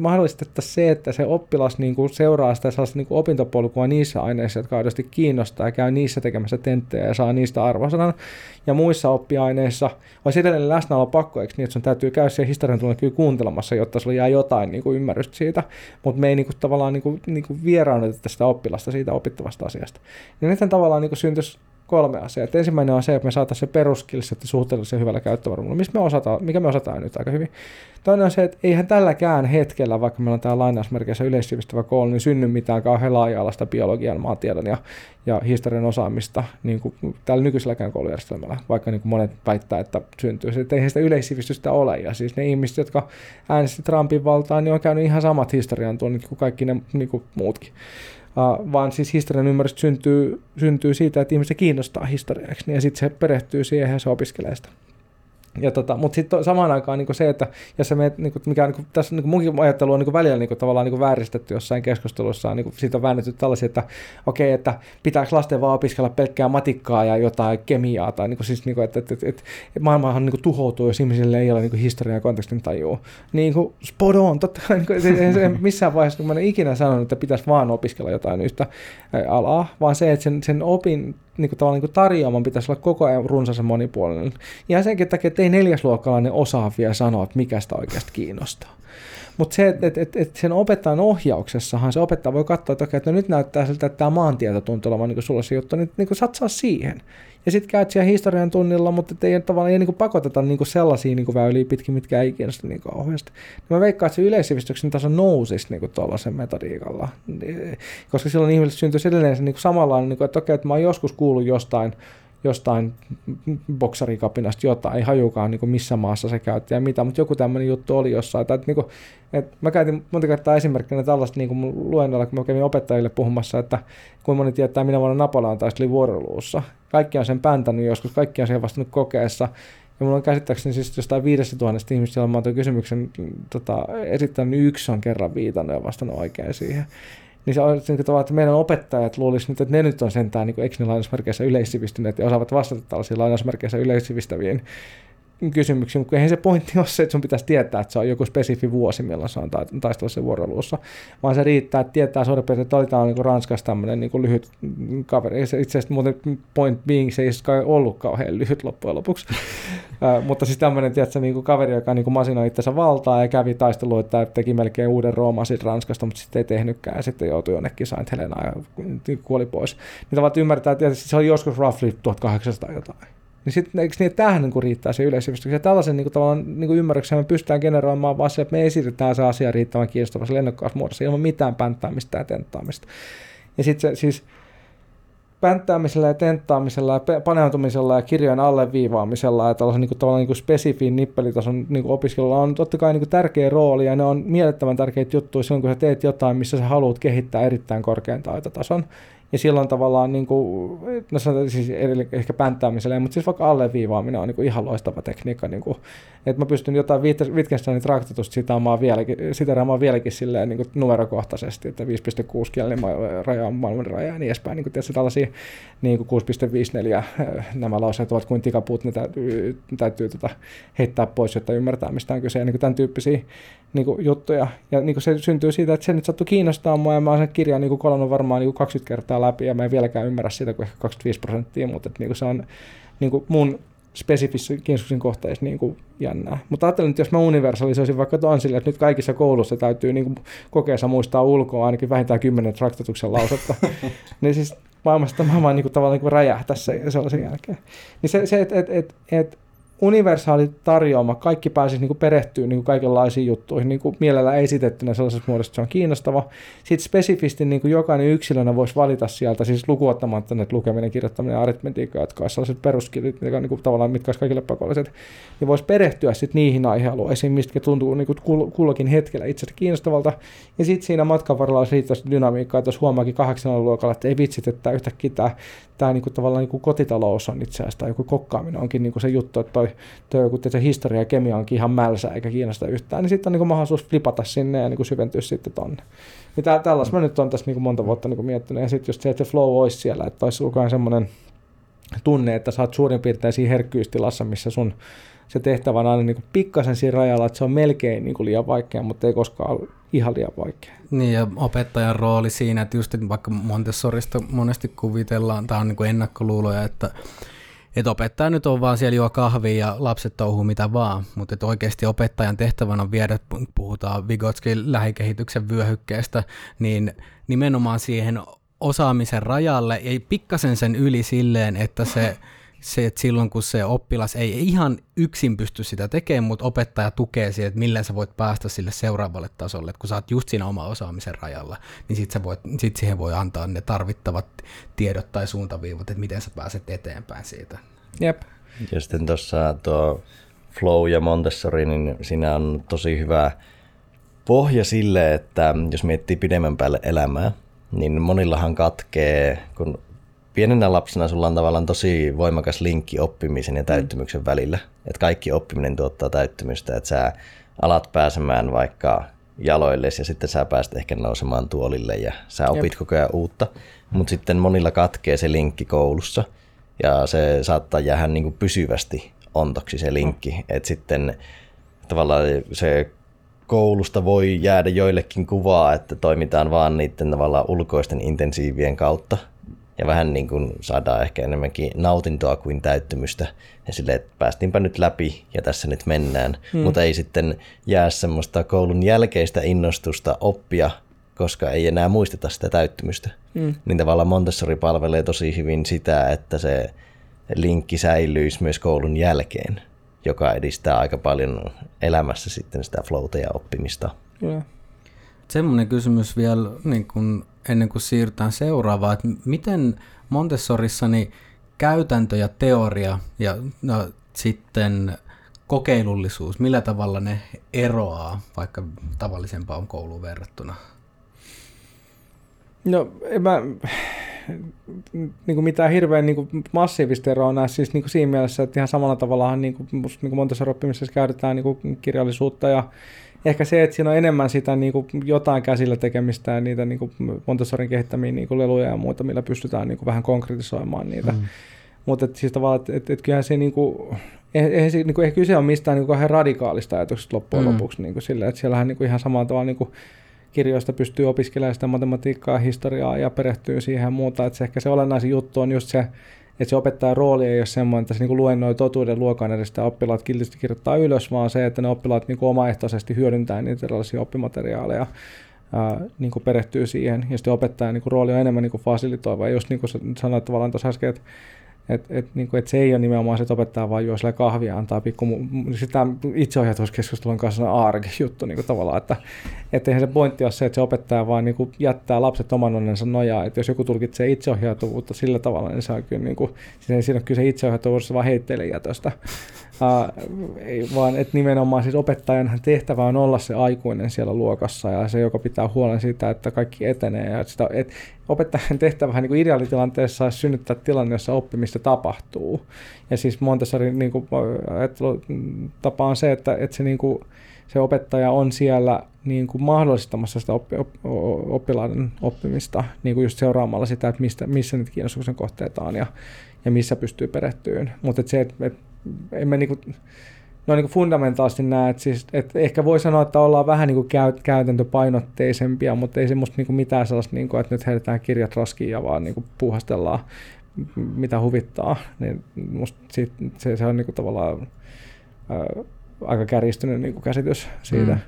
mahdollistettaisiin se, että se oppilas niin kuin seuraa sitä sellaista niin kuin opintopolkua niissä aineissa, jotka aidosti kiinnostaa ja käy niissä tekemässä tenttejä ja saa niistä arvosanan. Ja muissa oppiaineissa olisi edelleen läsnäolo pakko, eikö niin, että sun täytyy käydä siellä historian kyllä kuuntelemassa, jotta sulla jää jotain niin kuin ymmärrystä siitä, mutta me ei niin kuin, tavallaan niin kuin, niin kuin sitä oppilasta siitä opittavasta asiasta. Ja nythän tavallaan niin kuin syntyisi kolme asiaa. Et ensimmäinen on se, että me saataisiin se peruskilset suhteellisen hyvällä käyttövarmuudella, mistä me osataan, mikä me osataan nyt aika hyvin. Toinen on se, että eihän tälläkään hetkellä, vaikka meillä on tämä lainausmerkeissä yleissivistävä koulu, niin synny mitään kauhean laaja-alaista biologian, maatiedon ja, ja historian osaamista niin kuin tällä nykyiselläkään koulujärjestelmällä, vaikka niin kuin monet väittää, että syntyy. Että eihän sitä yleissivistystä ole. Ja siis ne ihmiset, jotka äänestivät Trumpin valtaan, niin on käynyt ihan samat historian tunnit kuin kaikki ne niin kuin muutkin. Vaan siis historian ymmärrys syntyy, syntyy siitä, että ihmiset kiinnostaa historiaksi, ja sitten se perehtyy siihen ja se opiskelee sitä. Ja tota, mutta sitten samaan aikaan niin se, että jos sä meet, niin kuin, mikä niin kuin, tässä niin kuin munkin ajattelu on niin välillä niin kuin, tavallaan niin vääristetty jossain keskustelussa, niin kuin, siitä on väännetty tällaisia, että okei, okay, että pitääkö lasten vaan opiskella pelkkää matikkaa ja jotain kemiaa, tai niin kuin, siis, niin kuin, että, että, että, että, maailmahan niin kuin, tuhoutuu, jos ihmisille ei ole niin kuin, historiaa ja kontekstin tajua. Niin kuin, spot on, totta kai, niin kuin, se, se, missään vaiheessa niin mä en ikinä sanonut, että pitäisi vaan opiskella jotain yhtä alaa, vaan se, että sen, sen opin niin kuin, niin kuin tarjoaman pitäisi olla koko ajan runsas ja monipuolinen. Ihan senkin takia, että ei neljäsluokkalainen osaa vielä sanoa, että mikä sitä oikeasti kiinnostaa. Mutta se, että et, et, et sen opettajan ohjauksessahan se opettaja voi katsoa, että, okei, että no nyt näyttää siltä, että tämä maantieto tuntuu olevan niin sulla se juttu, niin, niin satsaa siihen. Ja sitten käyt siellä historian tunnilla, mutta ei tavallaan ei niin kuin pakoteta niin kuin sellaisia niin kuin väyliä pitkin, mitkä ei kiinnosta niin kauheasti. Niin mä veikkaan, että se yleissivistyksen taso nousisi niin tuollaisen metodiikalla, koska silloin ihmisille syntyisi edelleen se niin kuin samanlainen, niin kuin, että okei, että mä oon joskus kuullut jostain jostain boksarikapinasta jotain, ei hajukaan niin missä maassa se käytti ja mitä, mutta joku tämmöinen juttu oli jossain. että, niin kuin, että mä käytin monta kertaa esimerkkinä tällaista niin kuin luennolla, kun mä kävin opettajille puhumassa, että kuinka moni tietää, minä vuonna Napoleon taisteli vuoroluussa. Kaikki on sen päntänyt joskus, kaikki on sen vastannut kokeessa. Ja mulla on käsittääkseni siis jostain viidestä tuhannesta ihmistä, joilla mä oon kysymyksen tota, esittänyt, niin yksi on kerran viitannut ja vastannut oikein siihen niin se on niin kuin, että meidän opettajat luulisivat nyt, että ne nyt on sentään, niin eikö ne lainausmerkeissä yleissivistyneet ja osaavat vastata tällaisiin lainausmerkeissä yleissivistäviin kysymyksiä, mutta eihän se pointti ole se, että sun pitäisi tietää, että se on joku spesifi vuosi, milloin se on taistelussa vuoroluussa, vaan se riittää, että tietää suurin piirtein, että oli tämä niin Ranskassa tämmöinen niin lyhyt kaveri. Se itse asiassa muuten point being, se ei kai ollut kauhean lyhyt loppujen lopuksi. mutta siis tämmöinen, tiedätkö, niin kuin kaveri, joka niin kuin masinoi itsensä valtaa ja kävi taisteluita teki melkein uuden Rooman Ranskasta, mutta sitten ei tehnytkään ja sitten joutui jonnekin Saint Helena ja kuoli pois. Niin tavallaan ymmärtää, että se oli joskus roughly 1800 jotain niin sitten eikö niin, että tämähän niin kuin riittää se yleissivistys. Ja tällaisen niin kuin, tavallaan, niin kuin ymmärryksen me pystytään generoimaan vaan se, että me esitetään se asia riittävän kiinnostavassa lennokkaassa muodossa ilman mitään pänttäämistä ja tenttaamista. Ja sitten se siis pänttäämisellä ja tenttaamisella ja paneutumisella ja kirjojen alleviivaamisella ja tällaisen niin kuin, tavallaan niin kuin spesifiin nippelitason niin kuin opiskelulla on totta kai niin kuin tärkeä rooli ja ne on mielettömän tärkeitä juttuja silloin, kun sä teet jotain, missä sä haluat kehittää erittäin korkean taitotason. Ja silloin tavallaan, niin kuin, no sanotaan siis ehkä pänttäämisellä, mutta siis vaikka alleviivaaminen on niin kuin ihan loistava tekniikka. Niin kuin, että mä pystyn jotain Wittgensteinin traktatusta sitaamaan vieläkin, siteraamaan vieläkin silleen niin kuin numerokohtaisesti, että 5.6 kielinen raja on maailman raja ja niin edespäin. Niin kuin, tietysti tällaisia niin kuin 6.54 äh, nämä lauseet ovat kuin tikapuut, ne täytyy, täytyy tota, heittää pois, jotta ymmärtää mistä on kyse. Ja niin kuin tämän tyyppisiä niin kuin, juttuja. Ja niin kuin se syntyy siitä, että se nyt sattui kiinnostaa mua ja mä oon sen kirjan niin kolannut varmaan niin kuin 20 kertaa läpi ja mä en vieläkään ymmärrä sitä kuin ehkä 25 prosenttia, mutta että, niin kuin se on niin kuin mun spesifissä kiinnostuksen kohteissa niin kuin jännää. Mutta ajattelen, että jos mä universalisoisin vaikka tuon sille, että nyt kaikissa koulussa täytyy niin kuin kokeessa muistaa ulkoa ainakin vähintään kymmenen traktatuksen lausetta, niin siis maailmasta maailman niin kuin, tavallaan niin kuin räjähtäisi se, sellaisen jälkeen. Niin se, se että et, et, et, universaali tarjoama, kaikki pääsisi niin perehtyä niin kaikenlaisiin juttuihin, niin kuin mielellä esitettynä sellaisessa muodossa, että se on kiinnostava. Sitten spesifisti niin kuin jokainen yksilönä voisi valita sieltä, siis lukuottamatta että lukeminen, kirjoittaminen ja aritmetiikka, jotka olisivat sellaiset peruskilit, jotka niin kuin, tavallaan mitkä olisivat kaikille pakolliset, niin voisi perehtyä sitten niihin aihealueisiin, mistä tuntuu niin kuin kullakin hetkellä itsestä kiinnostavalta. Ja sitten siinä matkan varrella olisi riittävästi dynamiikkaa, että jos huomaakin kahdeksan luokalla, että ei vitsit, että yhtäkkiä tämä, tämä niin kuin, tavallaan niin kuin kotitalous on itse asiassa, tai joku kokkaaminen onkin niin kuin se juttu, että toi, toi joku se historia ja kemia onkin ihan mälsä eikä kiinnosta yhtään, niin sitten on niin mahdollisuus flipata sinne ja niin kuin syventyä sitten tonne. Niin tä, tällaista mä nyt on tässä niin monta vuotta niin miettinyt, ja sitten just se, että se flow olisi siellä, että olisi koko semmoinen tunne, että sä oot suurin piirtein siinä herkkyystilassa, missä sun se tehtävä on aina niin kuin pikkasen siinä rajalla, että se on melkein niin kuin liian vaikea, mutta ei koskaan ole ihan liian vaikea. Niin ja opettajan rooli siinä, että just että vaikka Montessorista monesti kuvitellaan, tämä on niin kuin ennakkoluuloja, että että opettaja nyt on vaan siellä juo kahvia ja lapset touhuu mitä vaan, mutta että oikeasti opettajan tehtävänä on viedä, puhutaan Vygotskin lähikehityksen vyöhykkeestä, niin nimenomaan siihen osaamisen rajalle ja pikkasen sen yli silleen, että se se, että silloin kun se oppilas ei ihan yksin pysty sitä tekemään, mutta opettaja tukee siihen, että millä sä voit päästä sille seuraavalle tasolle. Että kun sä oot just siinä oma osaamisen rajalla, niin sit, sä voit, sit siihen voi antaa ne tarvittavat tiedot tai suuntaviivat, että miten sä pääset eteenpäin siitä. Jep. Ja sitten tuossa tuo Flow ja Montessori, niin siinä on tosi hyvä pohja sille, että jos miettii pidemmän päälle elämää, niin monillahan katkee, kun pienenä lapsena sulla on tavallaan tosi voimakas linkki oppimisen ja mm. täyttymyksen mm. välillä. Että kaikki oppiminen tuottaa täyttymystä, että sä alat pääsemään vaikka jaloille ja sitten sä pääset ehkä nousemaan tuolille ja sä opit Jep. koko ajan uutta. Mutta sitten monilla katkee se linkki koulussa ja se saattaa jäädä niin kuin pysyvästi ontoksi se linkki. Mm. Että sitten tavallaan se koulusta voi jäädä joillekin kuvaa, että toimitaan vaan niiden tavallaan ulkoisten intensiivien kautta, ja vähän niin kuin saadaan ehkä enemmänkin nautintoa kuin täyttymystä. Ja silleen, että päästiinpä nyt läpi ja tässä nyt mennään. Hmm. Mutta ei sitten jää semmoista koulun jälkeistä innostusta oppia, koska ei enää muisteta sitä täyttymystä. Hmm. Niin tavallaan Montessori palvelee tosi hyvin sitä, että se linkki säilyisi myös koulun jälkeen, joka edistää aika paljon elämässä sitten sitä flowta ja oppimista. Kyllä. Semmoinen kysymys vielä niin kun ennen kuin siirrytään seuraavaan, että miten Montessorissa niin käytäntö ja teoria ja no, sitten kokeilullisuus, millä tavalla ne eroaa vaikka tavallisempaan kouluun verrattuna? No, en mä niin kuin mitään hirveän niin kuin massiivista eroa näe siis niin kuin siinä mielessä, että ihan samalla tavalla niin kuin, niin kuin Montessori oppimisessa käytetään niin kuin kirjallisuutta ja ehkä se, että siinä on enemmän sitä niin kuin jotain käsillä tekemistä ja niitä niin kuin Montessorin kehittämiä niin kuin leluja ja muuta, millä pystytään niin kuin vähän konkretisoimaan niitä. Mm. Mutta siis tavallaan, että et, et kyllähän se niin kuin, eihän, se, niin kuin, eihän kyse ole mistään niin kuin radikaalista ajatuksesta loppujen mm. lopuksi niin kuin sille, että siellähän niin kuin ihan samalla tavalla niin kuin kirjoista pystyy opiskelemaan sitä matematiikkaa, historiaa ja perehtyy siihen ja muuta. Että se ehkä se olennaisin juttu on just se, että se opettajan rooli ei ole semmoinen, että se niin luennoi totuuden luokan edestä oppilaat kiltisti kirjoittaa ylös, vaan se, että ne oppilaat niin kuin omaehtoisesti hyödyntää niitä erilaisia oppimateriaaleja, ää, niin kuin perehtyy siihen. Ja sitten opettajan niin kuin rooli on enemmän niin kuin fasilitoiva. Ja just niin kuin sanoit tavallaan tuossa äsken, että että et, niin et se ei ole nimenomaan se, että opettaja vaan juo kahvia antaa pikku... Sitä itseohjautuskeskustelun kanssa on arki juttu niin kuin tavallaan, että et eihän se pointti ole se, että se opettaja vaan niin kuin jättää lapset oman onnensa nojaa. Että jos joku tulkitsee itseohjautuvuutta sillä tavalla, niin se on kyllä, niin kuin, siinä, siinä on kyllä se itseohjautuvuus vaan heitteille jätöstä. Vaan että nimenomaan siis opettajan tehtävä on olla se aikuinen siellä luokassa ja se, joka pitää huolen siitä, että kaikki etenee. Ja sitä, et, opettajan tehtävä niin kuin ideaalitilanteessa olisi synnyttää tilanne, jossa oppimista tapahtuu. Ja siis Montessori niin kuin, tapa on se, että, että se, niin kuin, se opettaja on siellä niin kuin mahdollistamassa sitä oppi, op, oppilaiden oppimista niin kuin just seuraamalla sitä, että mistä, missä niitä kiinnostuksen kohteita on ja, ja missä pystyy perehtyyn. Mutta se, että, että emme niin kuin, no niin kuin fundamentaalisesti näe, että, siis, että ehkä voi sanoa, että ollaan vähän niin kuin käytäntöpainotteisempia, mutta ei semmoista niin kuin mitään sellaista, niin kuin, että nyt heitetään kirjat roskiin ja vaan niin kuin puhastellaan, mitä huvittaa. Niin musta siitä, se, se on niin kuin tavallaan ää, aika kärjistynyt niin kuin käsitys siitä. Mm.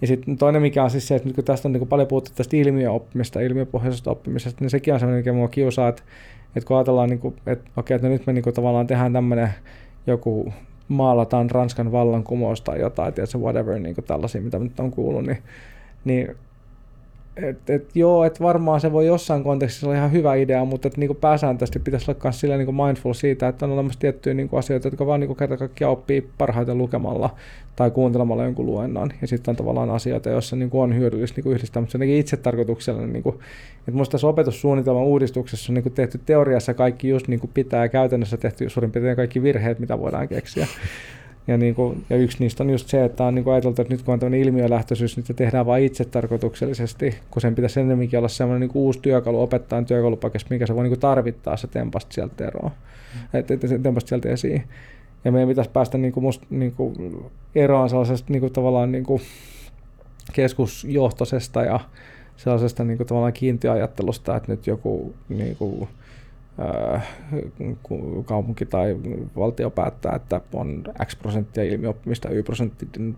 Ja sitten toinen, mikä on siis se, että nyt kun tästä on niin kuin paljon puhuttu tästä ilmiöoppimista, ilmiöpohjaisesta oppimisesta, niin sekin on sellainen, mikä mua kiusaa, että, että kun ajatellaan, niin kuin, että okei, että nyt me niin kuin tavallaan tehdään tämmöinen joku maalataan Ranskan vallankumous tai jotain, tietysti whatever, niin kuin tällaisia, mitä nyt on kuullut, niin, niin et, et, joo, että varmaan se voi jossain kontekstissa olla ihan hyvä idea, mutta et, niinku pääsääntöisesti pitäisi olla myös niinku mindful siitä, että on olemassa tiettyjä niinku asioita, jotka vaan niinku kerta kaikkiaan oppii parhaiten lukemalla tai kuuntelemalla jonkun luennon. Ja sitten on tavallaan asioita, joissa niinku on hyödyllistä niinku yhdistää, mutta se on itse tarkoituksellinen. Niinku, että minusta tässä opetussuunnitelman uudistuksessa on niinku tehty teoriassa kaikki just niinku pitää ja käytännössä tehty suurin piirtein kaikki virheet, mitä voidaan keksiä. Ja, niin kuin, ja yksi niistä on just se, että on niin kuin ajateltu, että nyt kun on tämmöinen ilmiölähtöisyys, niin se tehdään vain itse tarkoituksellisesti, kun sen pitäisi enemmänkin olla semmoinen niin uusi työkalu opettajan työkalupakessa, mikä se voi niin kuin tarvittaa se tempasta sieltä eroon, mm. että, että se tempasta sieltä esiin. Ja meidän pitäisi päästä niin kuin musta, niin kuin eroon sellaisesta niin kuin tavallaan niin kuin keskusjohtoisesta ja sellaisesta niin kuin tavallaan kiintiöajattelusta, että nyt joku niin kuin, kaupunki tai valtio päättää, että on X prosenttia ilmioppimista, Y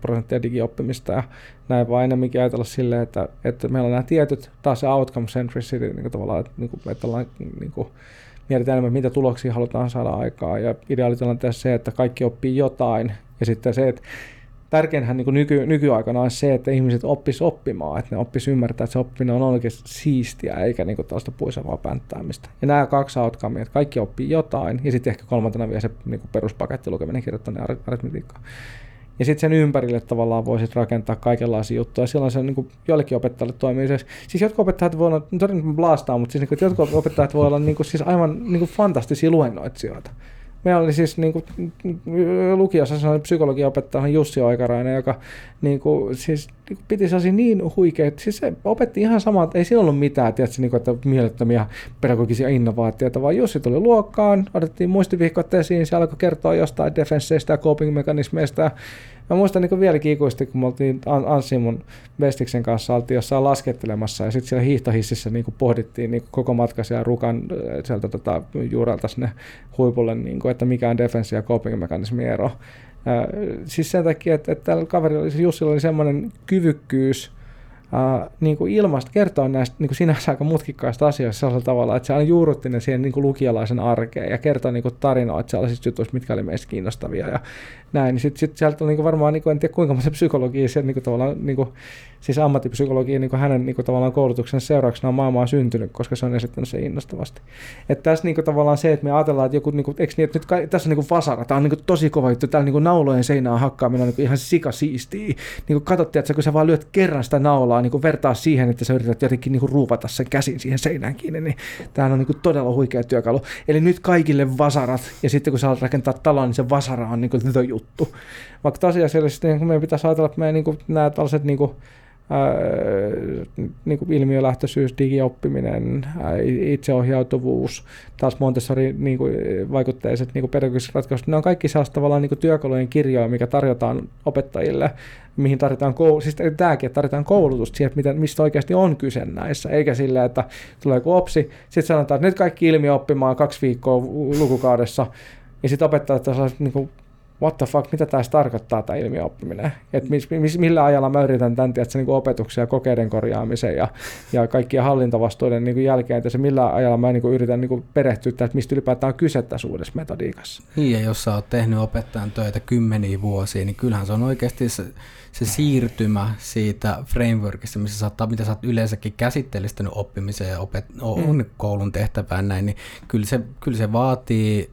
prosenttia digioppimista ja näin vaan enemmänkin ajatella silleen, että, että meillä on nämä tietyt, taas se outcome centricity, niin tavallaan, että, niin kuin, että ollaan, niin kuin, mietitään enemmän, mitä tuloksia halutaan saada aikaa ja ideaalitilanteessa se, että kaikki oppii jotain ja sitten se, että tärkeinhän niin nyky, nykyaikana on se, että ihmiset oppis oppimaan, että ne oppis ymmärtää, että se oppiminen on oikeasti siistiä, eikä niin tällaista puisevaa pänttäämistä. Ja nämä kaksi outcomea, että kaikki oppii jotain, ja sitten ehkä kolmantena vielä se niin peruspaketti lukeminen, kirjoittaminen aritmetiikka. Ja sitten sen ympärille tavallaan voisit rakentaa kaikenlaisia juttuja. Silloin se niin kuin joillekin opettajille toimii se. Siis jotkut opettajat voi olla, todennäköisesti blastaa, mutta siis niin kuin, jotkut opettajat voi olla niin kuin, siis aivan niin kuin fantastisia luennoitsijoita. Meillä oli siis niin kuin, lukiossa sellainen psykologia opettaja Jussi Oikarainen, joka niin kuin, siis, niin kuin, piti sellaisia niin huikeita, siis se opetti ihan samaa, että ei siinä ollut mitään, tiedätkö, niin kuin, että mielettömiä pedagogisia innovaatioita, vaan Jussi tuli luokkaan, otettiin muistivihkot esiin, se alkoi kertoa jostain defensseistä ja coping-mekanismeista, mä muistan niin vieläkin ikuisesti, kun me oltiin Anssi mun Vestiksen kanssa, oltiin jossain laskettelemassa ja sitten siellä hiihtohississä niin pohdittiin niin koko matka siellä rukan äh, sieltä tota, juurelta sinne huipulle, niin kuin, että mikä on defenssi ja coping-mekanismi ero. Äh, siis sen takia, että, että tällä kaverilla, Jussilla oli semmoinen kyvykkyys, Uh, niin kuin ilmasta kertoa näistä niin kuin sinänsä aika mutkikkaista asioista sellaisella tavalla, että se aina juurutti ne siihen niin kuin lukijalaisen arkeen ja kertoi niin kuin tarinoita sellaisista jutuista, mitkä oli meistä kiinnostavia ja näin. Niin sitten sit sieltä on niin varmaan, niin kuin, en tiedä kuinka monta psykologia siellä niin kuin tavallaan niin kuin siis ammattipsykologia niin hänen niin kuin tavallaan koulutuksen seurauksena on maailmaan syntynyt, koska se on esittänyt se innostavasti. Että tässä niin kuin tavallaan se, että me ajatellaan, että joku, niin kuin, eikö niin, että nyt ka- tässä on niin kuin vasara, tämä on niin kuin tosi kova juttu, täällä niin kuin naulojen seinään hakkaaminen on niin ihan sikasiistiä. Niin kuin katsottiin, että kun sä vaan lyöt kerran sitä naulaa, niin kuin vertaa siihen, että sä yrität jotenkin niin kuin ruuvata sen käsin siihen seinään kiinni, niin tämä on niin kuin todella huikea työkalu. Eli nyt kaikille vasarat, ja sitten kun sä haluat rakentaa talon, niin se vasara on niin kuin juttu. Vaikka tosiasiallisesti niin meidän pitäisi ajatella, että meidän niin kuin, nämä tällaiset niin kuin, niin kuin ilmiölähtöisyys, digioppiminen, itseohjautuvuus, taas Montessori niin kuin, vaikutteiset niin pedagogiset ratkaisut, ne on kaikki sellaista tavallaan niin kuin työkalujen kirjoja, mikä tarjotaan opettajille, mihin tarvitaan, koul- siis tämäkin, että tarvitaan koulutusta siihen, että mistä oikeasti on kyse näissä, eikä sillä, että tulee joku opsi, sitten sanotaan, että nyt kaikki ilmiö oppimaan kaksi viikkoa lukukaudessa, ja sitten opettajat niin kuin what the fuck, mitä tämä tarkoittaa tämä ilmiöoppiminen. Että mis, mis, millä ajalla mä yritän tämän tietysti, niin opetuksia ja kokeiden korjaamisen ja, ja kaikkien hallintavastuuden niin jälkeen, että se millä ajalla mä niin yritän niin perehtyä, että mistä ylipäätään on kyse tässä uudessa metodiikassa. Niin, ja jos sä oot tehnyt opettajan töitä kymmeniä vuosia, niin kyllähän se on oikeasti se, se siirtymä siitä frameworkista, missä sä oot, mitä sä oot yleensäkin käsittelistänyt oppimiseen ja opet, on mm. koulun tehtävään näin, niin kyllä se, kyllä se vaatii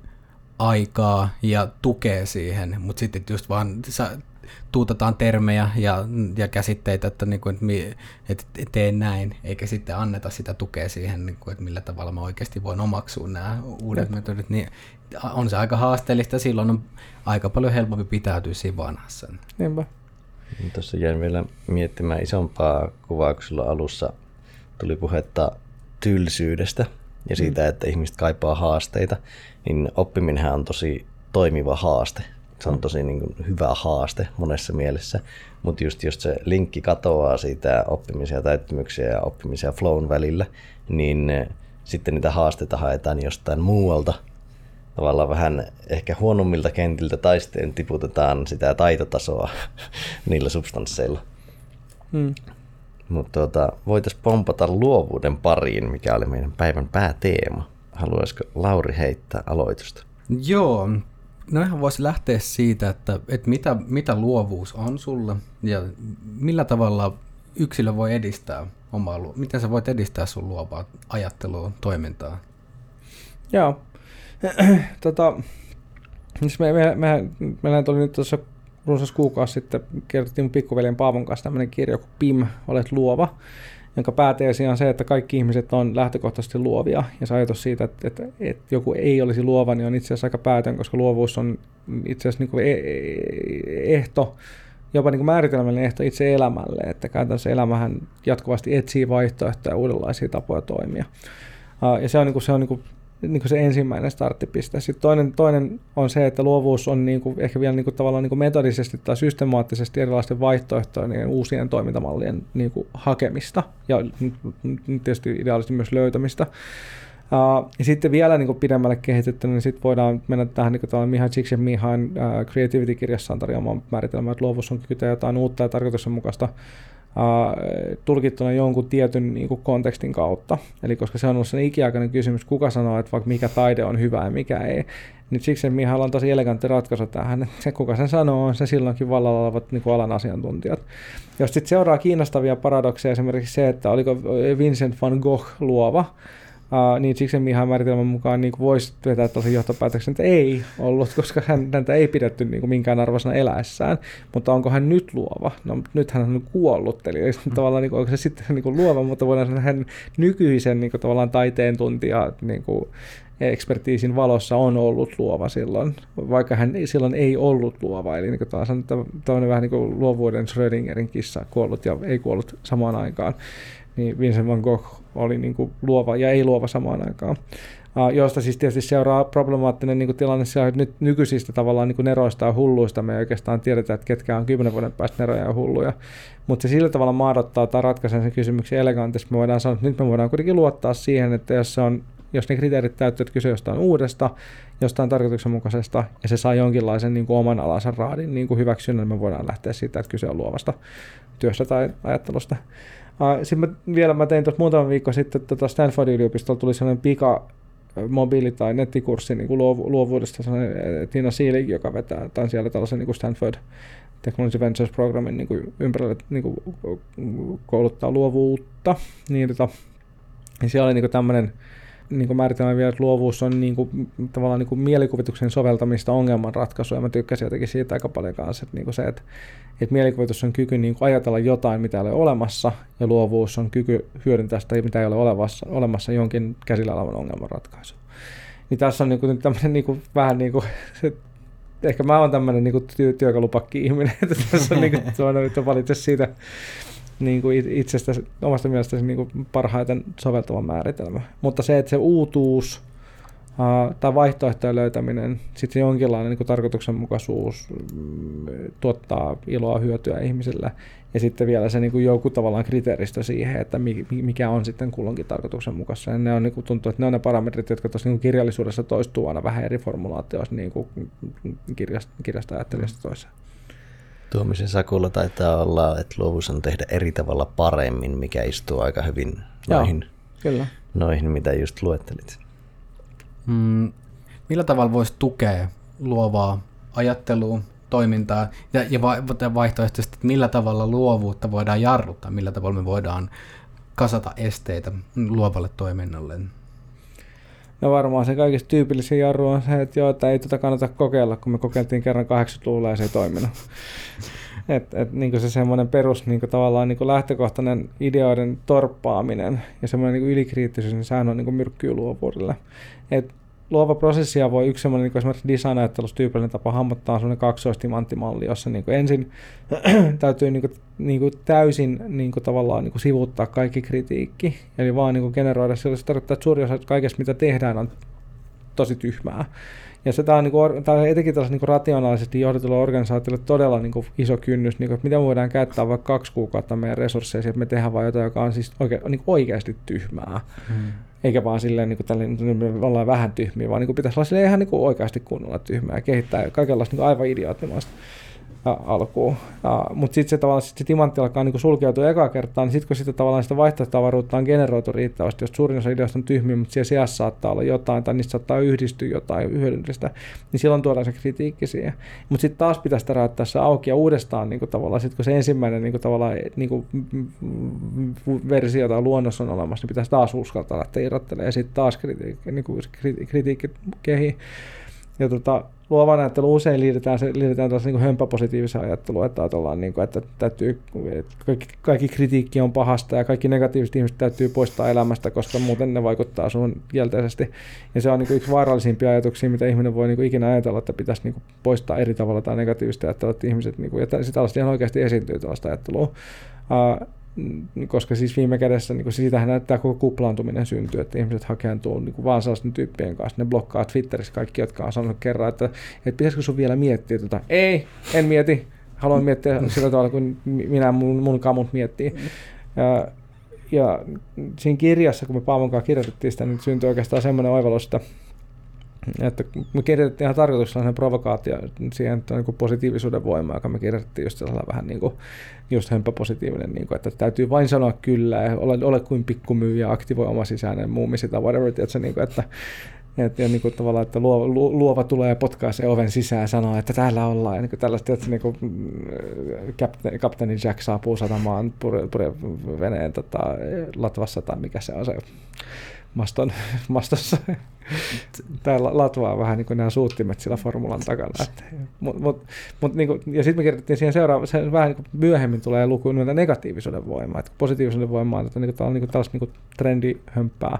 aikaa ja tukee siihen, mutta sitten just vaan sa, tuutataan termejä ja, ja käsitteitä, että, niin kuin, että, että teen näin, eikä sitten anneta sitä tukea siihen, niin kuin, että millä tavalla mä oikeasti voin omaksua nämä uudet Jep. metodit, niin on se aika haasteellista, silloin on aika paljon helpompi pitäytyä siinä vanhassa. Niinpä. Tuossa jäin vielä miettimään isompaa kuvaa, kun sulla alussa tuli puhetta tylsyydestä ja siitä, että ihmiset kaipaa haasteita niin oppiminenhän on tosi toimiva haaste. Se on tosi niin kuin, hyvä haaste monessa mielessä, mutta just jos se linkki katoaa siitä oppimisia täyttymyksiä ja oppimisia flown välillä, niin eh, sitten niitä haasteita haetaan jostain muualta. Tavallaan vähän ehkä huonommilta kentiltä tai sitten tiputetaan sitä taitotasoa niillä substansseilla. Hmm. Mutta tuota, voitaisiin pompata luovuuden pariin, mikä oli meidän päivän pääteema. Haluaisiko Lauri heittää aloitusta? Joo, no ihan voisi lähteä siitä, että, että mitä, mitä luovuus on sulle ja millä tavalla yksilö voi edistää omaa, miten sä voit edistää sun luovaa ajattelua, toimintaa? Joo, tota, siis me, me, me, meillä tuli nyt tuossa runsas kuukausi sitten, kirjoitettiin mun pikkuveljen Paavon kanssa tämmöinen kirja kuin PIM, olet luova jonka pääteesi on se, että kaikki ihmiset on lähtökohtaisesti luovia. Ja se ajatus siitä, että, että, että joku ei olisi luova, niin on itse asiassa aika päätön, koska luovuus on itse asiassa niin kuin e, e, ehto, jopa niin kuin määritelmällinen ehto itse elämälle, että käytännössä elämähän jatkuvasti etsii vaihtoehtoja uudenlaisia tapoja toimia. Ja se on, niin kuin, se on niin kuin niin kuin se ensimmäinen starttipiste. Sitten toinen, toinen on se, että luovuus on niin kuin, ehkä vielä niin kuin, tavallaan niin kuin metodisesti tai systemaattisesti erilaisten vaihtoehtojen ja uusien toimintamallien niin kuin, hakemista ja tietysti ideaalisesti myös löytämistä. Uh, ja sitten vielä niin kuin pidemmälle kehitetty, niin sitten voidaan mennä tähän niin kuin Mihai Csikszentmihalyin uh, Creativity-kirjassaan tarjoamaan määritelmään, että luovuus on kykyä jotain uutta ja tarkoituksenmukaista tulkittuna jonkun tietyn niin kuin kontekstin kautta. Eli koska se on ollut sen ikiaikainen kysymys, kuka sanoo, että vaikka mikä taide on hyvä ja mikä ei, niin siksi Mihalla on tosi elegantti ratkaisu tähän. Se, kuka sen sanoo, on se silloinkin vallalla olevat niin kuin alan asiantuntijat. Jos sitten seuraa kiinnostavia paradokseja, esimerkiksi se, että oliko Vincent van Gogh luova, Uh, niin siksi Mihan määritelmän mukaan niin voisi vetää tosi johtopäätöksen, että ei ollut, koska hän, häntä ei pidetty niin kuin minkään arvoisena eläessään. Mutta onko hän nyt luova? No nyt hän on kuollut, eli mm. tavallaan niin kuin, onko se sitten niin kuin luova, mutta voidaan sanoa, että hän nykyisen niin kuin, tavallaan taiteen tuntija niin kuin, ekspertiisin valossa on ollut luova silloin, vaikka hän silloin ei ollut luova. Eli niin taas on tämmöinen vähän niin kuin luovuuden Schrödingerin kissa, kuollut ja ei kuollut samaan aikaan niin Vincent van Gogh oli niin kuin luova ja ei luova samaan aikaan. Uh, josta siis tietysti seuraa problemaattinen niin kuin tilanne siellä, että nyt nykyisistä tavallaan niin kuin neroista ja hulluista me ei oikeastaan tiedetä, että ketkä on kymmenen vuoden päästä neroja ja hulluja. Mutta se sillä tavalla maadottaa tai ratkaisee sen kysymyksen elegantisti. Me voidaan sanoa, että nyt me voidaan kuitenkin luottaa siihen, että jos, se on, jos ne kriteerit täyttyy, että kyse jostain uudesta, jostain tarkoituksenmukaisesta, ja se saa jonkinlaisen niin kuin oman alansa raadin niin kuin hyväksynnän, niin me voidaan lähteä siitä, että kyse on luovasta työstä tai ajattelusta. Sitten mä, vielä mä tein tuossa muutama viikko sitten, tota Stanfordin yliopistolla tuli sellainen pika mobiili- tai nettikurssi niin kuin luovuudesta, Tina Seelig, joka vetää, tai siellä tällaisen niin kuin Stanford Technology Ventures Programmin niin kuin ympärille niin kuin kouluttaa luovuutta. Niin, tota, niin siellä oli niin tämmöinen niin määritelmä vielä, että luovuus on niin kuin, tavallaan niin kuin mielikuvituksen soveltamista ongelmanratkaisua, ja mä tykkäsin jotenkin siitä aika paljon kanssa, että, niin kuin se, että, että mielikuvitus on kyky niin kuin ajatella jotain, mitä ei ole olemassa, ja luovuus on kyky hyödyntää sitä, mitä ei ole olemassa, olemassa jonkin käsillä olevan ongelmanratkaisu. Niin tässä on niin kuin, tämmöinen niin kuin, vähän niin kuin, se, ehkä mä oon tämmöinen niin työ, työkalupakki-ihminen, että tässä on, niin kuin, että valitse siitä niin kuin itsestä, omasta mielestäsi niin kuin parhaiten soveltuva määritelmä. Mutta se, että se uutuus uh, tai vaihtoehtojen löytäminen, sitten se jonkinlainen niin kuin tarkoituksenmukaisuus mm, tuottaa iloa, hyötyä ihmisille. Ja sitten vielä se niin kuin joku tavallaan kriteeristö siihen, että mikä on sitten kulloinkin tarkoituksenmukaista. Ja ne on, niin kuin tuntuu, että ne on ne parametrit, jotka tuossa niin kirjallisuudessa toistuu aina vähän eri formulaatioissa niin kuin kirjasta, kirjasta ajattelijasta toiseen. Tuomisen Sakulla taitaa olla, että luovuus on tehdä eri tavalla paremmin, mikä istuu aika hyvin noihin, Joo, kyllä. noihin mitä just luettelit. Mm, millä tavalla voisi tukea luovaa ajattelua, toimintaa ja, ja vaihtoehtoisesti, että millä tavalla luovuutta voidaan jarruttaa, millä tavalla me voidaan kasata esteitä luovalle toiminnalle? No varmaan se kaikista tyypillisin jarru on se, että joo, että ei tätä kannata kokeilla, kun me kokeiltiin kerran 80-luvulla ja se ei toiminut. Et, et, niin se semmoinen perus niin tavallaan niin lähtökohtainen ideoiden torppaaminen ja semmoinen niin ylikriittisyys, niin sehän on niin myrkkyy luovuudelle. Et luova prosessia voi yksi semmoinen niin esimerkiksi design tyypillinen tapa hahmottaa on semmoinen kaksoistimanttimalli, jossa niin kuin ensin täytyy niin kuin, niin kuin täysin niin kuin tavallaan niin kuin sivuuttaa kaikki kritiikki, eli vaan niin kuin generoida, se tarkoittaa, että suuri osa kaikesta mitä tehdään on tosi tyhmää. Ja se tämä on, niin kuin, tämä on etenkin tällaisella niin rationaalisesti johdetulla organisaatiolla todella niin kuin iso kynnys, niin kuin, että miten voidaan käyttää vaikka kaksi kuukautta meidän resursseja, että me tehdään vain jotain, joka on siis oike, niin oikeasti tyhmää. Hmm. Eikä vaan silleen, niin kuin me ollaan vähän tyhmiä, vaan niin kuin pitäisi olla ihan niin kuin oikeasti kunnolla tyhmää ja kehittää kaikenlaista niin aivan idioottimaista alkuun. Mutta sitten se tavallaan sit se timantti alkaa niinku sulkeutua ekaa kertaa, niin sitten kun sitä tavallaan sitä vaihtoehtotavaruutta on generoitu riittävästi, jos suurin osa ideoista on tyhmiä, mutta siellä sijassa saattaa olla jotain, tai niistä saattaa yhdistyä jotain hyödyllistä, niin silloin tuodaan se kritiikki siihen. Mutta sitten taas pitäisi rajoittaa se auki ja uudestaan niinku tavallaan, sit kun se ensimmäinen niinku tavallaan niinku versio tai luonnos on olemassa, niin pitäisi taas uskaltaa lähteä irrottelemaan ja sitten taas kritiikki, niinku kritiikki kehii. Ja tota, luovan ajattelu usein liitetään, se, liitetään tällaisen niin hömppäpositiivisen ajatteluun, että ajatellaan, niin kuin, että, täytyy, että kaikki, kaikki kritiikki on pahasta ja kaikki negatiiviset ihmiset täytyy poistaa elämästä, koska muuten ne vaikuttaa sun kielteisesti. Ja se on niin kuin yksi vaarallisimpia ajatuksia, mitä ihminen voi niin kuin ikinä ajatella, että pitäisi niin kuin poistaa eri tavalla tai negatiivista ajattelua, että ihmiset, niin kuin, ja tällaista ihan oikeasti esiintyy tällaista ajattelua. Uh, koska siis viime kädessä niin siitähän näyttää koko kuplaantuminen syntyy, että ihmiset hakeantuu niin kuin vaan sellaisten tyyppien kanssa. Ne blokkaa Twitterissä kaikki, jotka on sanonut kerran, että, että pitäisikö sun vielä miettiä tota. Ei, en mieti. Haluan miettiä sillä tavalla, kun minä mun, mun kamut miettii. Ja, ja siinä kirjassa, kun me Paavon kanssa kirjoitettiin sitä, niin syntyi oikeastaan semmoinen oivallus, että että me kirjoitettiin ihan tarkoituksella sen provokaatio siihen että niin positiivisuuden voima, joka me kirjoitettiin just sellainen vähän niin kuin, just hömppäpositiivinen, niin kuin, että täytyy vain sanoa kyllä ja ole, ole kuin pikkumyyjä, aktivoi oma sisäinen muumisi tai whatever, tiedätkö, niin kuin, että et, ja niin kuin tavallaan, että luova, luova tulee ja potkaisee oven sisään ja sanoo, että täällä ollaan. Ja niin kuin tällaista, että niin kuin, kapteeni, kapteeni Jack saapuu satamaan pure, pure veneen tota, Latvassa tai mikä se on se maston, mastossa. Täällä latvaa vähän niin kuin nämä suuttimet sillä formulan takana. mut, mut, mut, niin kuin, ja sitten me kirjoitettiin siihen seuraava, se vähän niin kuin myöhemmin tulee luku näitä negatiivisuuden voimaa. Että positiivisuuden voimaa että niin kuin, niin kuin tällaista niin kuin trendihömpää.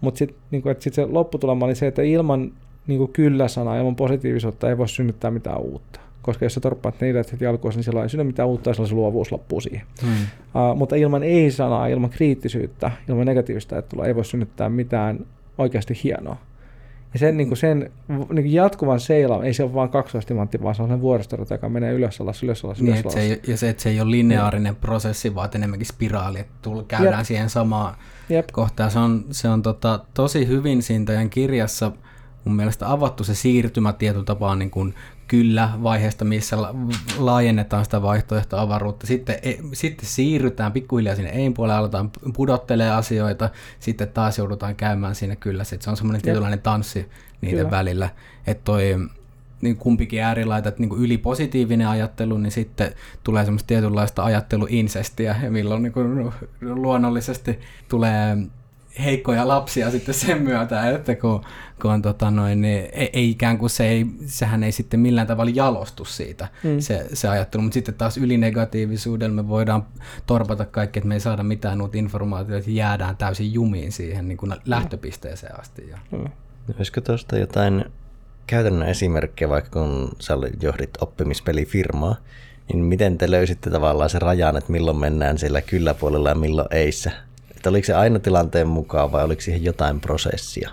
Mutta sitten niin sit se lopputulema oli se, että ilman niin kuin kyllä-sanaa, ilman positiivisuutta ei voi synnyttää mitään uutta koska jos sä torppaat ne ideat heti alkuun, niin silloin ei synny mitään uutta, ja silloin se luovuus loppuu siihen. Hmm. Uh, mutta ilman ei-sanaa, ilman kriittisyyttä, ilman negatiivista ajattelua ei voi synnyttää mitään oikeasti hienoa. Ja sen, niin kuin sen niin kuin jatkuvan seila, ei se ole vain kaksoistimantti, vaan se on vuoristorata, joka menee ylös alas, ylös alas, niin, ylös alas. Se ei, ja se, että se ei ole lineaarinen niin. prosessi, vaan enemmänkin spiraali, että tull, käydään Jep. siihen samaan Jep. kohtaan. Se on, se on tota, tosi hyvin siinä teidän kirjassa mun mielestä avattu se siirtymä tietyllä tapaa niin kuin kyllä vaiheesta, missä laajennetaan sitä vaihtoehtoavaruutta. Sitten, e, sitten siirrytään pikkuhiljaa sinne ei puolelle, aletaan pudottelee asioita, sitten taas joudutaan käymään siinä kyllä. Sitten se on semmoinen tietynlainen tanssi niiden kyllä. välillä. Että toi niin kumpikin äärilaita, että niin kuin ylipositiivinen ajattelu, niin sitten tulee semmoista tietynlaista ajatteluinsestiä, ja milloin niin kuin luonnollisesti tulee heikkoja lapsia sitten sen myötä, että kun, kun tota noin, niin ei, ei ikään kuin se ei, sehän ei sitten millään tavalla jalostu siitä mm. se, se ajattelu, mutta sitten taas ylinegatiivisuudella me voidaan torpata kaikki, että me ei saada mitään uutta informaatiota, että jäädään täysin jumiin siihen niin kuin lähtöpisteeseen asti. Ja. Mm. Olisiko tuosta jotain käytännön esimerkkejä, vaikka kun sä johdit oppimispelifirmaa, niin miten te löysitte tavallaan se rajan, että milloin mennään siellä kyllä-puolella ja milloin eissä? Että oliko se aina tilanteen mukaan vai oliko siihen jotain prosessia?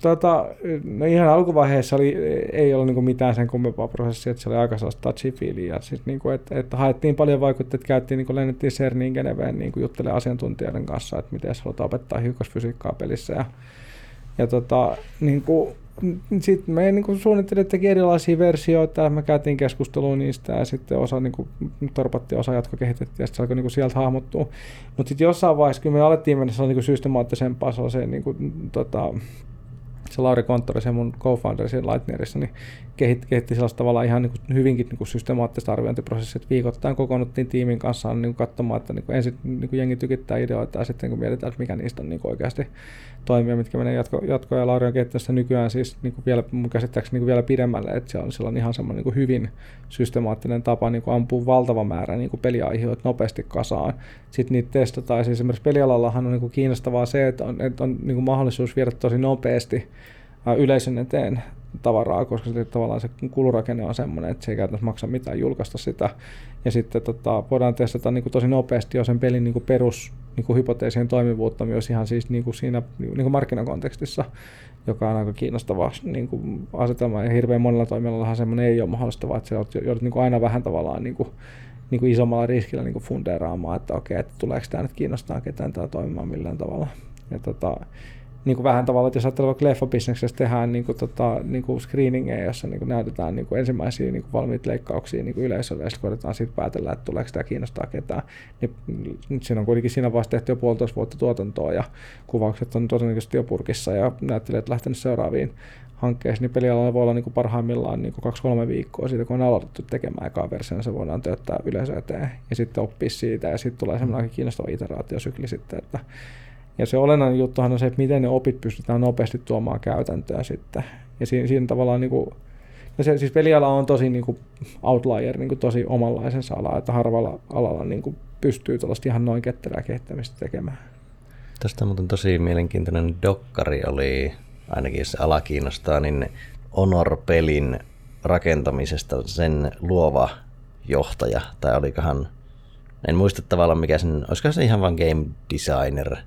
Tota, no ihan alkuvaiheessa oli, ei ollut niin mitään sen kummempaa prosessia, että se oli aika sellaista touchy ja siis niin että, että, haettiin paljon vaikutteita, käytiin, niin kuin lennettiin CERNiin Geneveen niin juttelemaan asiantuntijoiden kanssa, että miten halutaan opettaa hiukkasfysiikkaa pelissä ja, ja tota, niin kuin, sitten me niin suunnittelin, teki erilaisia versioita, me käytiin keskustelua niistä ja sitten osa niin kuin, torpattiin, osa jatkokehitettiin ja sitten se alkoi niin kuin, sieltä hahmottua. Mutta sitten jossain vaiheessa, kun me alettiin mennä niin systemaattisempaa sellaiseen niin kuin, tota, se Lauri Konttori, se mun co-founder siinä Lightnerissa, niin kehitti, kehitti sellaista tavalla ihan niin kuin hyvinkin niin kuin systemaattista arviointiprosessia, että viikoittain kokoonnuttiin tiimin kanssa niin kuin katsomaan, että niin kuin ensin niin kuin jengi tykittää ideoita ja sitten kun mietitään, että mikä niistä on niin kuin oikeasti toimia, mitkä menee jatko, jatko ja Lauri on nykyään siis niin kuin vielä, mun käsittääkseni niin kuin vielä pidemmälle, että se on, siellä on ihan semmoinen niin kuin hyvin systemaattinen tapa niin kuin ampua valtava määrä niin kuin peliaiheita nopeasti kasaan. Sitten niitä testataan. Siis esimerkiksi pelialallahan on niin kuin kiinnostavaa se, että on, että on niin kuin mahdollisuus viedä tosi nopeasti yleisön eteen tavaraa, koska se, tavallaan se kulurakenne on semmoinen, että se ei käytännössä maksa mitään julkaista sitä. Ja sitten tota, voidaan testata niin kuin tosi nopeasti jo sen pelin niin kuin perus niin kuin hypoteesien toimivuutta myös ihan siis niin kuin siinä niin kuin markkinakontekstissa, joka on aika kiinnostava niin kuin asetelma. Ja hirveän monella toimialallahan semmoinen ei ole mahdollista, vaan että se joudut niin kuin aina vähän tavallaan niin kuin, niin kuin isommalla riskillä niin kuin fundeeraamaan, että okei, että tuleeko tämä nyt kiinnostaa ketään tämä toimimaan millään tavalla. Ja tota, niin kuin vähän tavalla, että jos ajattelee vaikka leffabisneksessä tehdään niin kuin, tota, niin kuin screeningeja, jossa niin kuin näytetään niin kuin ensimmäisiä niin kuin valmiita leikkauksia niin kuin yleisölle, ja sitten koitetaan sitten päätellä, että tuleeko tämä kiinnostaa ketään. Niin, nyt siinä on kuitenkin siinä vaiheessa tehty jo puolitoista vuotta tuotantoa, ja kuvaukset on todennäköisesti jo purkissa, ja näyttelijät lähtenyt seuraaviin hankkeisiin, niin pelialalla voi olla niin kuin parhaimmillaan niin kuin kaksi-kolme viikkoa siitä, kun on aloitettu tekemään ekaa versio, niin se voidaan tööttää yleisö eteen, ja sitten oppia siitä, ja sitten tulee semmoinen kiinnostava iteraatiosykli sitten, että ja se olennainen juttuhan on se, että miten ne opit pystytään nopeasti tuomaan käytäntöön sitten. Ja siinä, siinä tavallaan niin kuin, no se, siis peliala on tosi niin kuin outlier, niin kuin tosi omanlaisensa ala, että harvalla alalla niin kuin pystyy tuollaista ihan noin ketterää kehittämistä tekemään. Tästä muuten tosi mielenkiintoinen dokkari oli, ainakin jos ala kiinnostaa, niin Honor-pelin rakentamisesta sen luova johtaja, tai olikohan, en muista tavallaan mikä sen, olisiko se ihan vain game designer –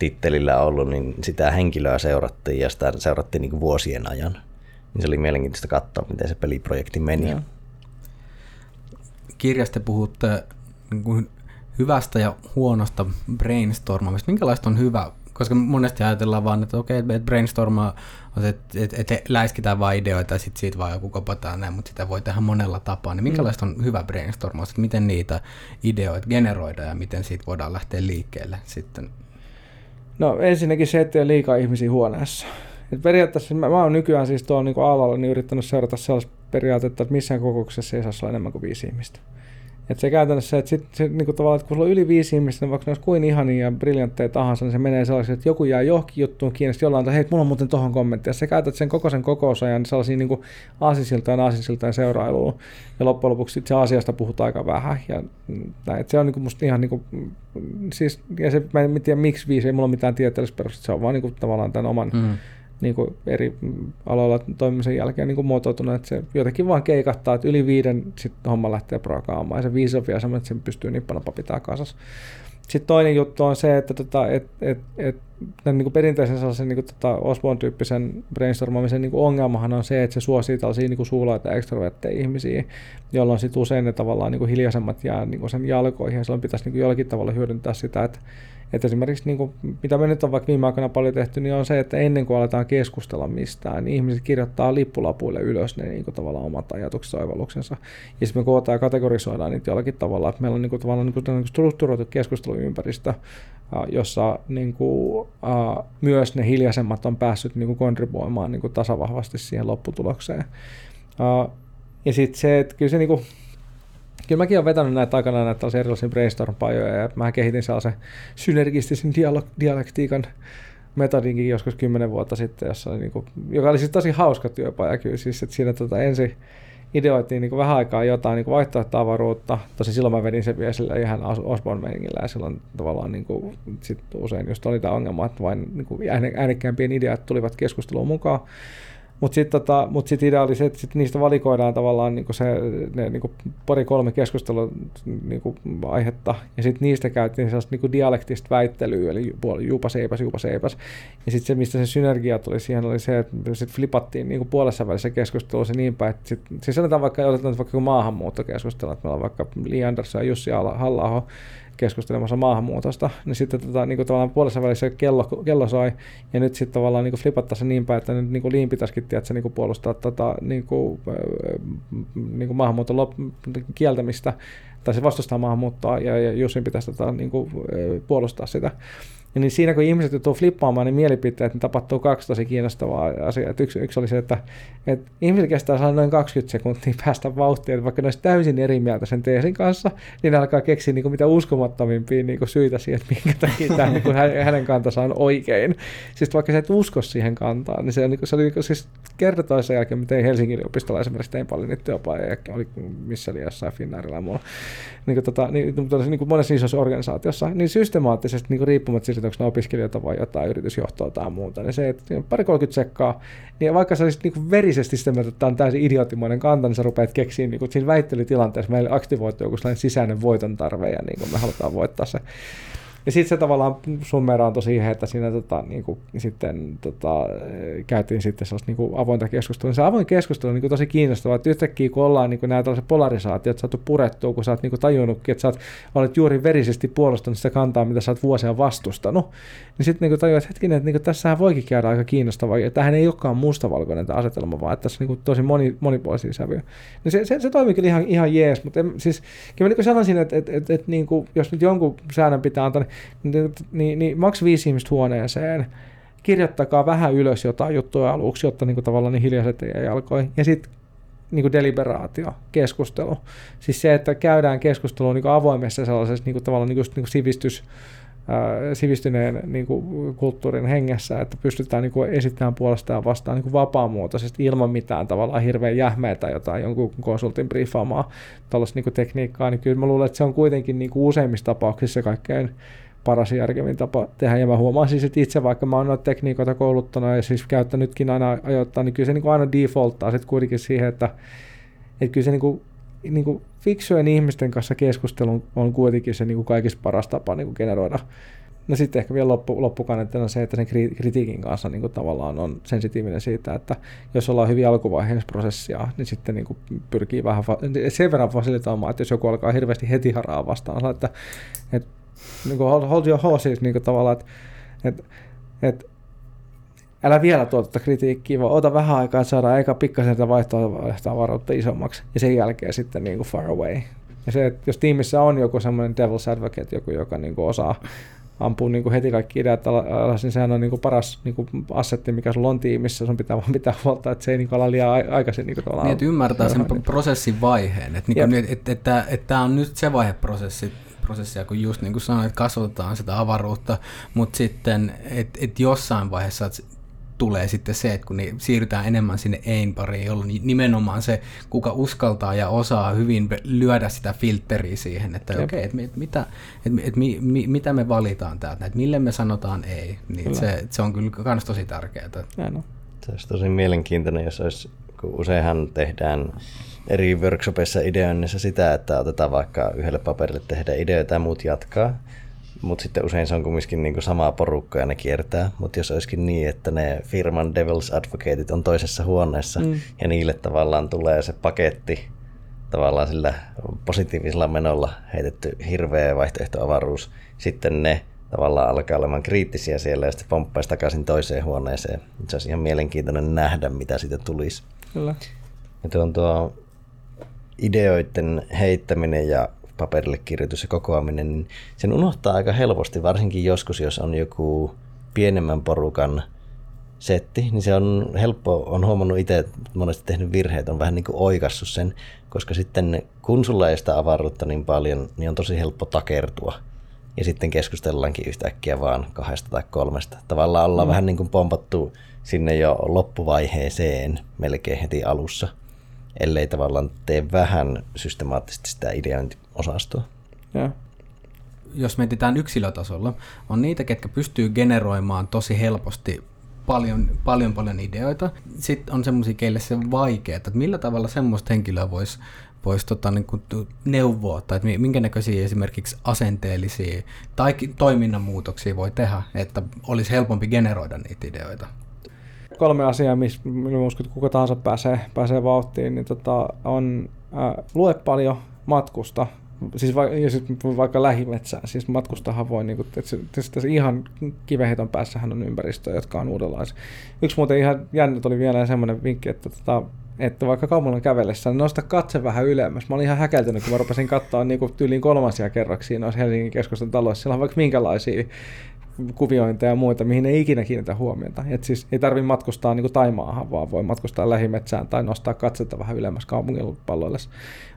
tittelillä ollut, niin sitä henkilöä seurattiin ja sitä seurattiin niin vuosien ajan. Niin se oli mielenkiintoista katsoa, miten se peliprojekti meni. Ja. Kirjasta puhutte niin kuin hyvästä ja huonosta brainstormamista. Minkälaista on hyvä? Koska monesti ajatellaan vaan, että okei, että brainstorma on se, että, että, että läiskitään vain ideoita ja sitten siitä vaan joku kopataan näin, mutta sitä voi tehdä monella tapaa. Niin minkälaista on hyvä brainstormaus, että miten niitä ideoita generoidaan ja miten siitä voidaan lähteä liikkeelle sitten No ensinnäkin se, että ei ole liikaa ihmisiä huoneessa. Et periaatteessa mä, mä oon nykyään siis tuolla niin alalla niin yrittänyt seurata sellaista periaatetta, että missään kokouksessa ei saa olla enemmän kuin viisi ihmistä. Et se käytännössä, että sit, se, niin kuin tavallaan, että kun sulla on yli viisi ihmistä, niin vaikka ne olisi kuin ihania ja briljantteja tahansa, niin se menee sellaiseksi, että joku jää johonkin juttuun kiinni, jollain että hei, mulla on muuten tohon kommentti. Ja sä käytät sen koko sen kokousajan sellaisiin niin kuin aasisiltaan aasisiltaan seurailuun. Ja loppujen lopuksi sit se asiasta puhutaan aika vähän. Ja näin, että se on niin kuin musta ihan niin kuin, siis, ja se, mä en tiedä miksi viisi, ei mulla ole mitään tieteellistä perustetta, se on vaan niin kuin, tavallaan tämän oman mm niin kuin eri aloilla toimimisen jälkeen niin kuin muotoutunut, että se jotenkin vaan keikattaa, että yli viiden sitten homma lähtee prakaamaan ja se viisi on vielä semmoinen, että sen pystyy niin paljon pitää kasassa. sitten toinen juttu on se, että tota, et, et, et, tämän niin kuin perinteisen sellaisen niin kuin, tota Osborne-tyyppisen brainstormaamisen niin kuin ongelmahan on se, että se suosii tällaisia niin suulaita ekstrovertteja ihmisiä, jolloin sitten usein ne tavallaan niin kuin hiljaisemmat jää niin kuin sen jalkoihin ja silloin pitäisi niin kuin jollakin tavalla hyödyntää sitä, että että esimerkiksi niin kuin, mitä me nyt on vaikka viime aikoina paljon tehty, niin on se, että ennen kuin aletaan keskustella mistään, niin ihmiset kirjoittaa lippulapuille ylös ne niin kuin, tavallaan omat ajatuksensa oivalluksensa. Ja sitten me kootaan ja kategorisoidaan niitä jollakin tavalla, että meillä on niin kuin, tavallaan niin kuin, strukturoitu keskusteluympäristö, jossa niin kuin, myös ne hiljaisemmat on päässyt niin kuin, kontribuoimaan niin kuin, tasavahvasti siihen lopputulokseen. Ja sitten se, että kyllä se niin kuin, kyllä mäkin olen vetänyt näitä aikana näitä erilaisia brainstorm-pajoja ja mä kehitin sellaisen synergistisen dialog- dialektiikan metodinkin joskus kymmenen vuotta sitten, jossa niin kuin, joka oli siis tosi hauska työpaja kyllä, siis että siinä tota ensin ideoitiin niin kuin vähän aikaa jotain niin vaihtoehtoavaruutta. Tosi silloin mä vedin sen vielä sille ihan Osborne-meningillä ja silloin tavallaan niin kuin, sit usein just oli tämä ongelma, että vain niin äänekkäämpien ideat tulivat keskusteluun mukaan. Mutta sitten tota, mut sit idea oli se, että sit niistä valikoidaan tavallaan niinku se, ne niinku pari-kolme keskustelua niinku aihetta, ja sitten niistä käytiin sellaista niinku dialektista väittelyä, eli juupa seipäs, juupa seipäs. Ja sitten se, mistä se synergia tuli siihen, oli se, että sitten flipattiin niinku puolessa välissä keskustelussa niin päin, että sit, siis sanotaan vaikka, otetaan vaikka maahanmuuttokeskustelu, että meillä on vaikka Li Andersson ja Jussi halla keskustelemassa maahanmuutosta, niin sitten tota, niin kuin tavallaan puolessa välissä kello, kello soi, ja nyt sitten tavallaan niin flipattaisiin niin päin, että nyt niin Liin pitäisikin tiedätkö, niin kuin puolustaa tota, niin kuin, niin kuin maahanmuuton lop- kieltämistä, tai se vastustaa maahanmuuttoa, ja, ja Jussin pitäisi tota, niin kuin, puolustaa sitä. Ja niin siinä kun ihmiset joutuu flippaamaan, niin mielipiteet, niin tapahtuu kaksi tosi kiinnostavaa asiaa. Yksi, yksi oli se, että, että ihmiset kestää saada noin 20 sekuntia päästä vauhtiin, että vaikka ne olisi täysin eri mieltä sen teesin kanssa, niin ne alkaa keksiä niin kuin mitä uskomattomimpia niin kuin syitä siihen, että minkä takia tämä, niin kuin hänen kantansa on oikein. Siis vaikka sä et usko siihen kantaan, niin se, niin kuin, se oli niin kuin, siis kerta toisen jälkeen, mä tein Helsingin yliopistolla esimerkiksi tein paljon niitä työpajoja, oli missä oli jossain Finnairilla ja muulla. Niin kuin, tota, niin, niin kuin monessa isossa organisaatiossa, niin systemaattisesti niin kuin riippumatta siitä, onko ne opiskelijoita vai jotain yritysjohtoa tai muuta, niin se, että pari 30 sekkaa, niin vaikka sä olisit niin verisesti sitä mieltä, että tämä on täysin idioottimainen kanta, niin sä rupeat keksiä niin kuin siinä väittelytilanteessa meille aktivoituu joku sellainen sisäinen voiton tarve ja niin kuin me halutaan voittaa se. Ja sitten se tavallaan summeraantui siihen, että siinä tota, niin kuin, sitten tota, käytiin sitten sellaista niin kuin avointa keskustelua. Se avoin keskustelu on niin kuin tosi kiinnostavaa, että yhtäkkiä kun ollaan niin kuin nämä tällaiset polarisaatiot saatu purettua, kun sä oot niin kuin tajunnutkin, että sä oot, olet juuri verisesti puolustanut sitä kantaa, mitä sä oot vuosia vastustanut, niin sitten niin tajuat, hetkinen, että niin kuin, tässähän voikin käydä aika kiinnostavaa, ja tämähän ei olekaan mustavalkoinen tämä asetelma, vaan että tässä on niin tosi moni, monipuolisia sävyjä. Niin se, se, se toimii kyllä ihan, ihan jees, mutta en, siis kyllä mä niin sanoisin, että, että, että, että niin kuin, jos nyt jonkun säännön pitää antaa, niin niin, niin, niin maks viisi ihmistä huoneeseen, kirjoittakaa vähän ylös jotain juttuja aluksi, jotta niin kuin tavallaan niin hiljaiset ei jalkoihin. Ja sitten niin kuin deliberaatio, keskustelu. Siis se, että käydään keskustelua niin avoimessa sellaisessa niin kuin tavallaan niin kuin, niin kuin sivistys, sivistyneen niin kuin, kulttuurin hengessä, että pystytään niin kuin, esittämään puolestaan ja vastaan niin kuin vapaamuotoisesti ilman mitään tavallaan hirveän jähmeitä jotain jonkun konsultin briefaamaa tällaista niin tekniikkaa, niin kyllä mä luulen, että se on kuitenkin niin kuin useimmissa tapauksissa kaikkein paras järkevin tapa tehdä. Ja mä huomaan siis, että itse vaikka mä oon noita tekniikoita kouluttanut ja siis käyttänytkin aina ajoittaa, niin kyllä se niin kuin aina defaulttaa sitten kuitenkin siihen, että, että kyllä se niin kuin, niin kuin fiksujen ihmisten kanssa keskustelu on kuitenkin se niin kuin kaikista paras tapa niin kuin generoida. No sitten ehkä vielä loppu, loppukaneettina se, että sen kritiikin kanssa niin kuin tavallaan on sensitiivinen siitä, että jos ollaan hyvin alkuvaiheessa prosessia, niin sitten niin kuin pyrkii vähän sen verran fasilitoimaan, että jos joku alkaa hirveästi heti haraa vastaan, että, että niin kuin hold, hold your horses niin kuin tavallaan, että et, et, älä vielä tuota tuota kritiikkiä, vaan ota vähän aikaa, että saadaan eka pikkasen sitä vaihtoehtoavaruutta isommaksi, ja sen jälkeen sitten niin kuin far away. Ja se, että jos tiimissä on joku semmoinen devil's advocate, joku, joka niin kuin osaa ampua niin kuin heti kaikki ideat alas, niin sehän on niin kuin paras niin kuin assetti, mikä sulla on tiimissä. Sun pitää vaan pitää huolta, että se ei niin kuin ala liian aikaisin. Niin, kuin niin että ymmärtää sen prosessin vaiheen. Että, niin kuin, että, että, että, että tämä on nyt se vaihe prosessi, prosessia, kun just niin kuin sanoin, että kasvatetaan sitä avaruutta, mutta sitten, että et jossain vaiheessa tulee sitten se, että kun ne siirrytään enemmän sinne ein pariin, jolloin nimenomaan se, kuka uskaltaa ja osaa hyvin lyödä sitä filtteriä siihen, että okei, okay, että et, mitä, et, et, mi, mi, mitä me valitaan täältä, että mille me sanotaan ei, niin se, se on kyllä myös tosi tärkeää. Se olisi tosi mielenkiintoinen, jos olisi, kun useinhan tehdään eri workshopeissa ideoinnissa sitä, että otetaan vaikka yhdelle paperille tehdä ideoita ja muut jatkaa. Mutta sitten usein se on kumminkin niin sama porukka ja ne kiertää. Mutta jos olisikin niin, että ne firman Devil's Advocateit on toisessa huoneessa mm. ja niille tavallaan tulee se paketti tavallaan sillä positiivisella menolla heitetty hirveä vaihtoehtoavaruus, sitten ne tavallaan alkaa olemaan kriittisiä siellä ja sitten pomppaisi takaisin toiseen huoneeseen. Se olisi ihan mielenkiintoinen nähdä, mitä siitä tulisi. Kyllä. Ja tuon tuo ideoiden heittäminen ja paperille kirjoitus ja kokoaminen, niin sen unohtaa aika helposti, varsinkin joskus, jos on joku pienemmän porukan setti, niin se on helppo, on huomannut itse, monesti tehnyt virheet, on vähän niin kuin oikassut sen, koska sitten kun sulla ei sitä avaruutta niin paljon, niin on tosi helppo takertua. Ja sitten keskustellaankin yhtäkkiä vaan kahdesta tai kolmesta. Tavallaan ollaan mm. vähän niin kuin pompattu sinne jo loppuvaiheeseen melkein heti alussa, ellei tavallaan tee vähän systemaattisesti sitä ideointiosastoa. Ja. Jos mietitään yksilötasolla, on niitä, ketkä pystyy generoimaan tosi helposti paljon, paljon, paljon ideoita. Sitten on semmoisia, keille se on vaikeaa, että millä tavalla semmoista henkilöä voisi vois tota, niin kuin neuvoa, tai että minkä näköisiä esimerkiksi asenteellisia tai toiminnan muutoksia voi tehdä, että olisi helpompi generoida niitä ideoita. Kolme asiaa, missä uskon, että kuka tahansa pääsee, pääsee vauhtiin, niin tota, on ää, lue paljon, matkusta, siis va- ja sit vaikka lähimetsään, siis matkustahan voi, niin kuin, että se, se, ihan kiveheton päässähän on ympäristöjä, jotka on uudenlaisia. Yksi muuten ihan jännä oli vielä semmoinen vinkki, että, tota, että vaikka kaupungin kävellessä, niin nosta katse vähän ylemmäs. Mä olin ihan häkeltynyt, kun mä rupesin katsoa niin kuin tyyliin kolmansia kerroksia noissa Helsingin keskustan taloissa. Siellä on vaikka minkälaisia kuviointeja ja muita, mihin ei ikinä kiinnitä huomiota. Et siis ei tarvitse matkustaa niin Taimaahan, vaan voi matkustaa lähimetsään tai nostaa katsetta vähän ylemmäs kaupungin palloille.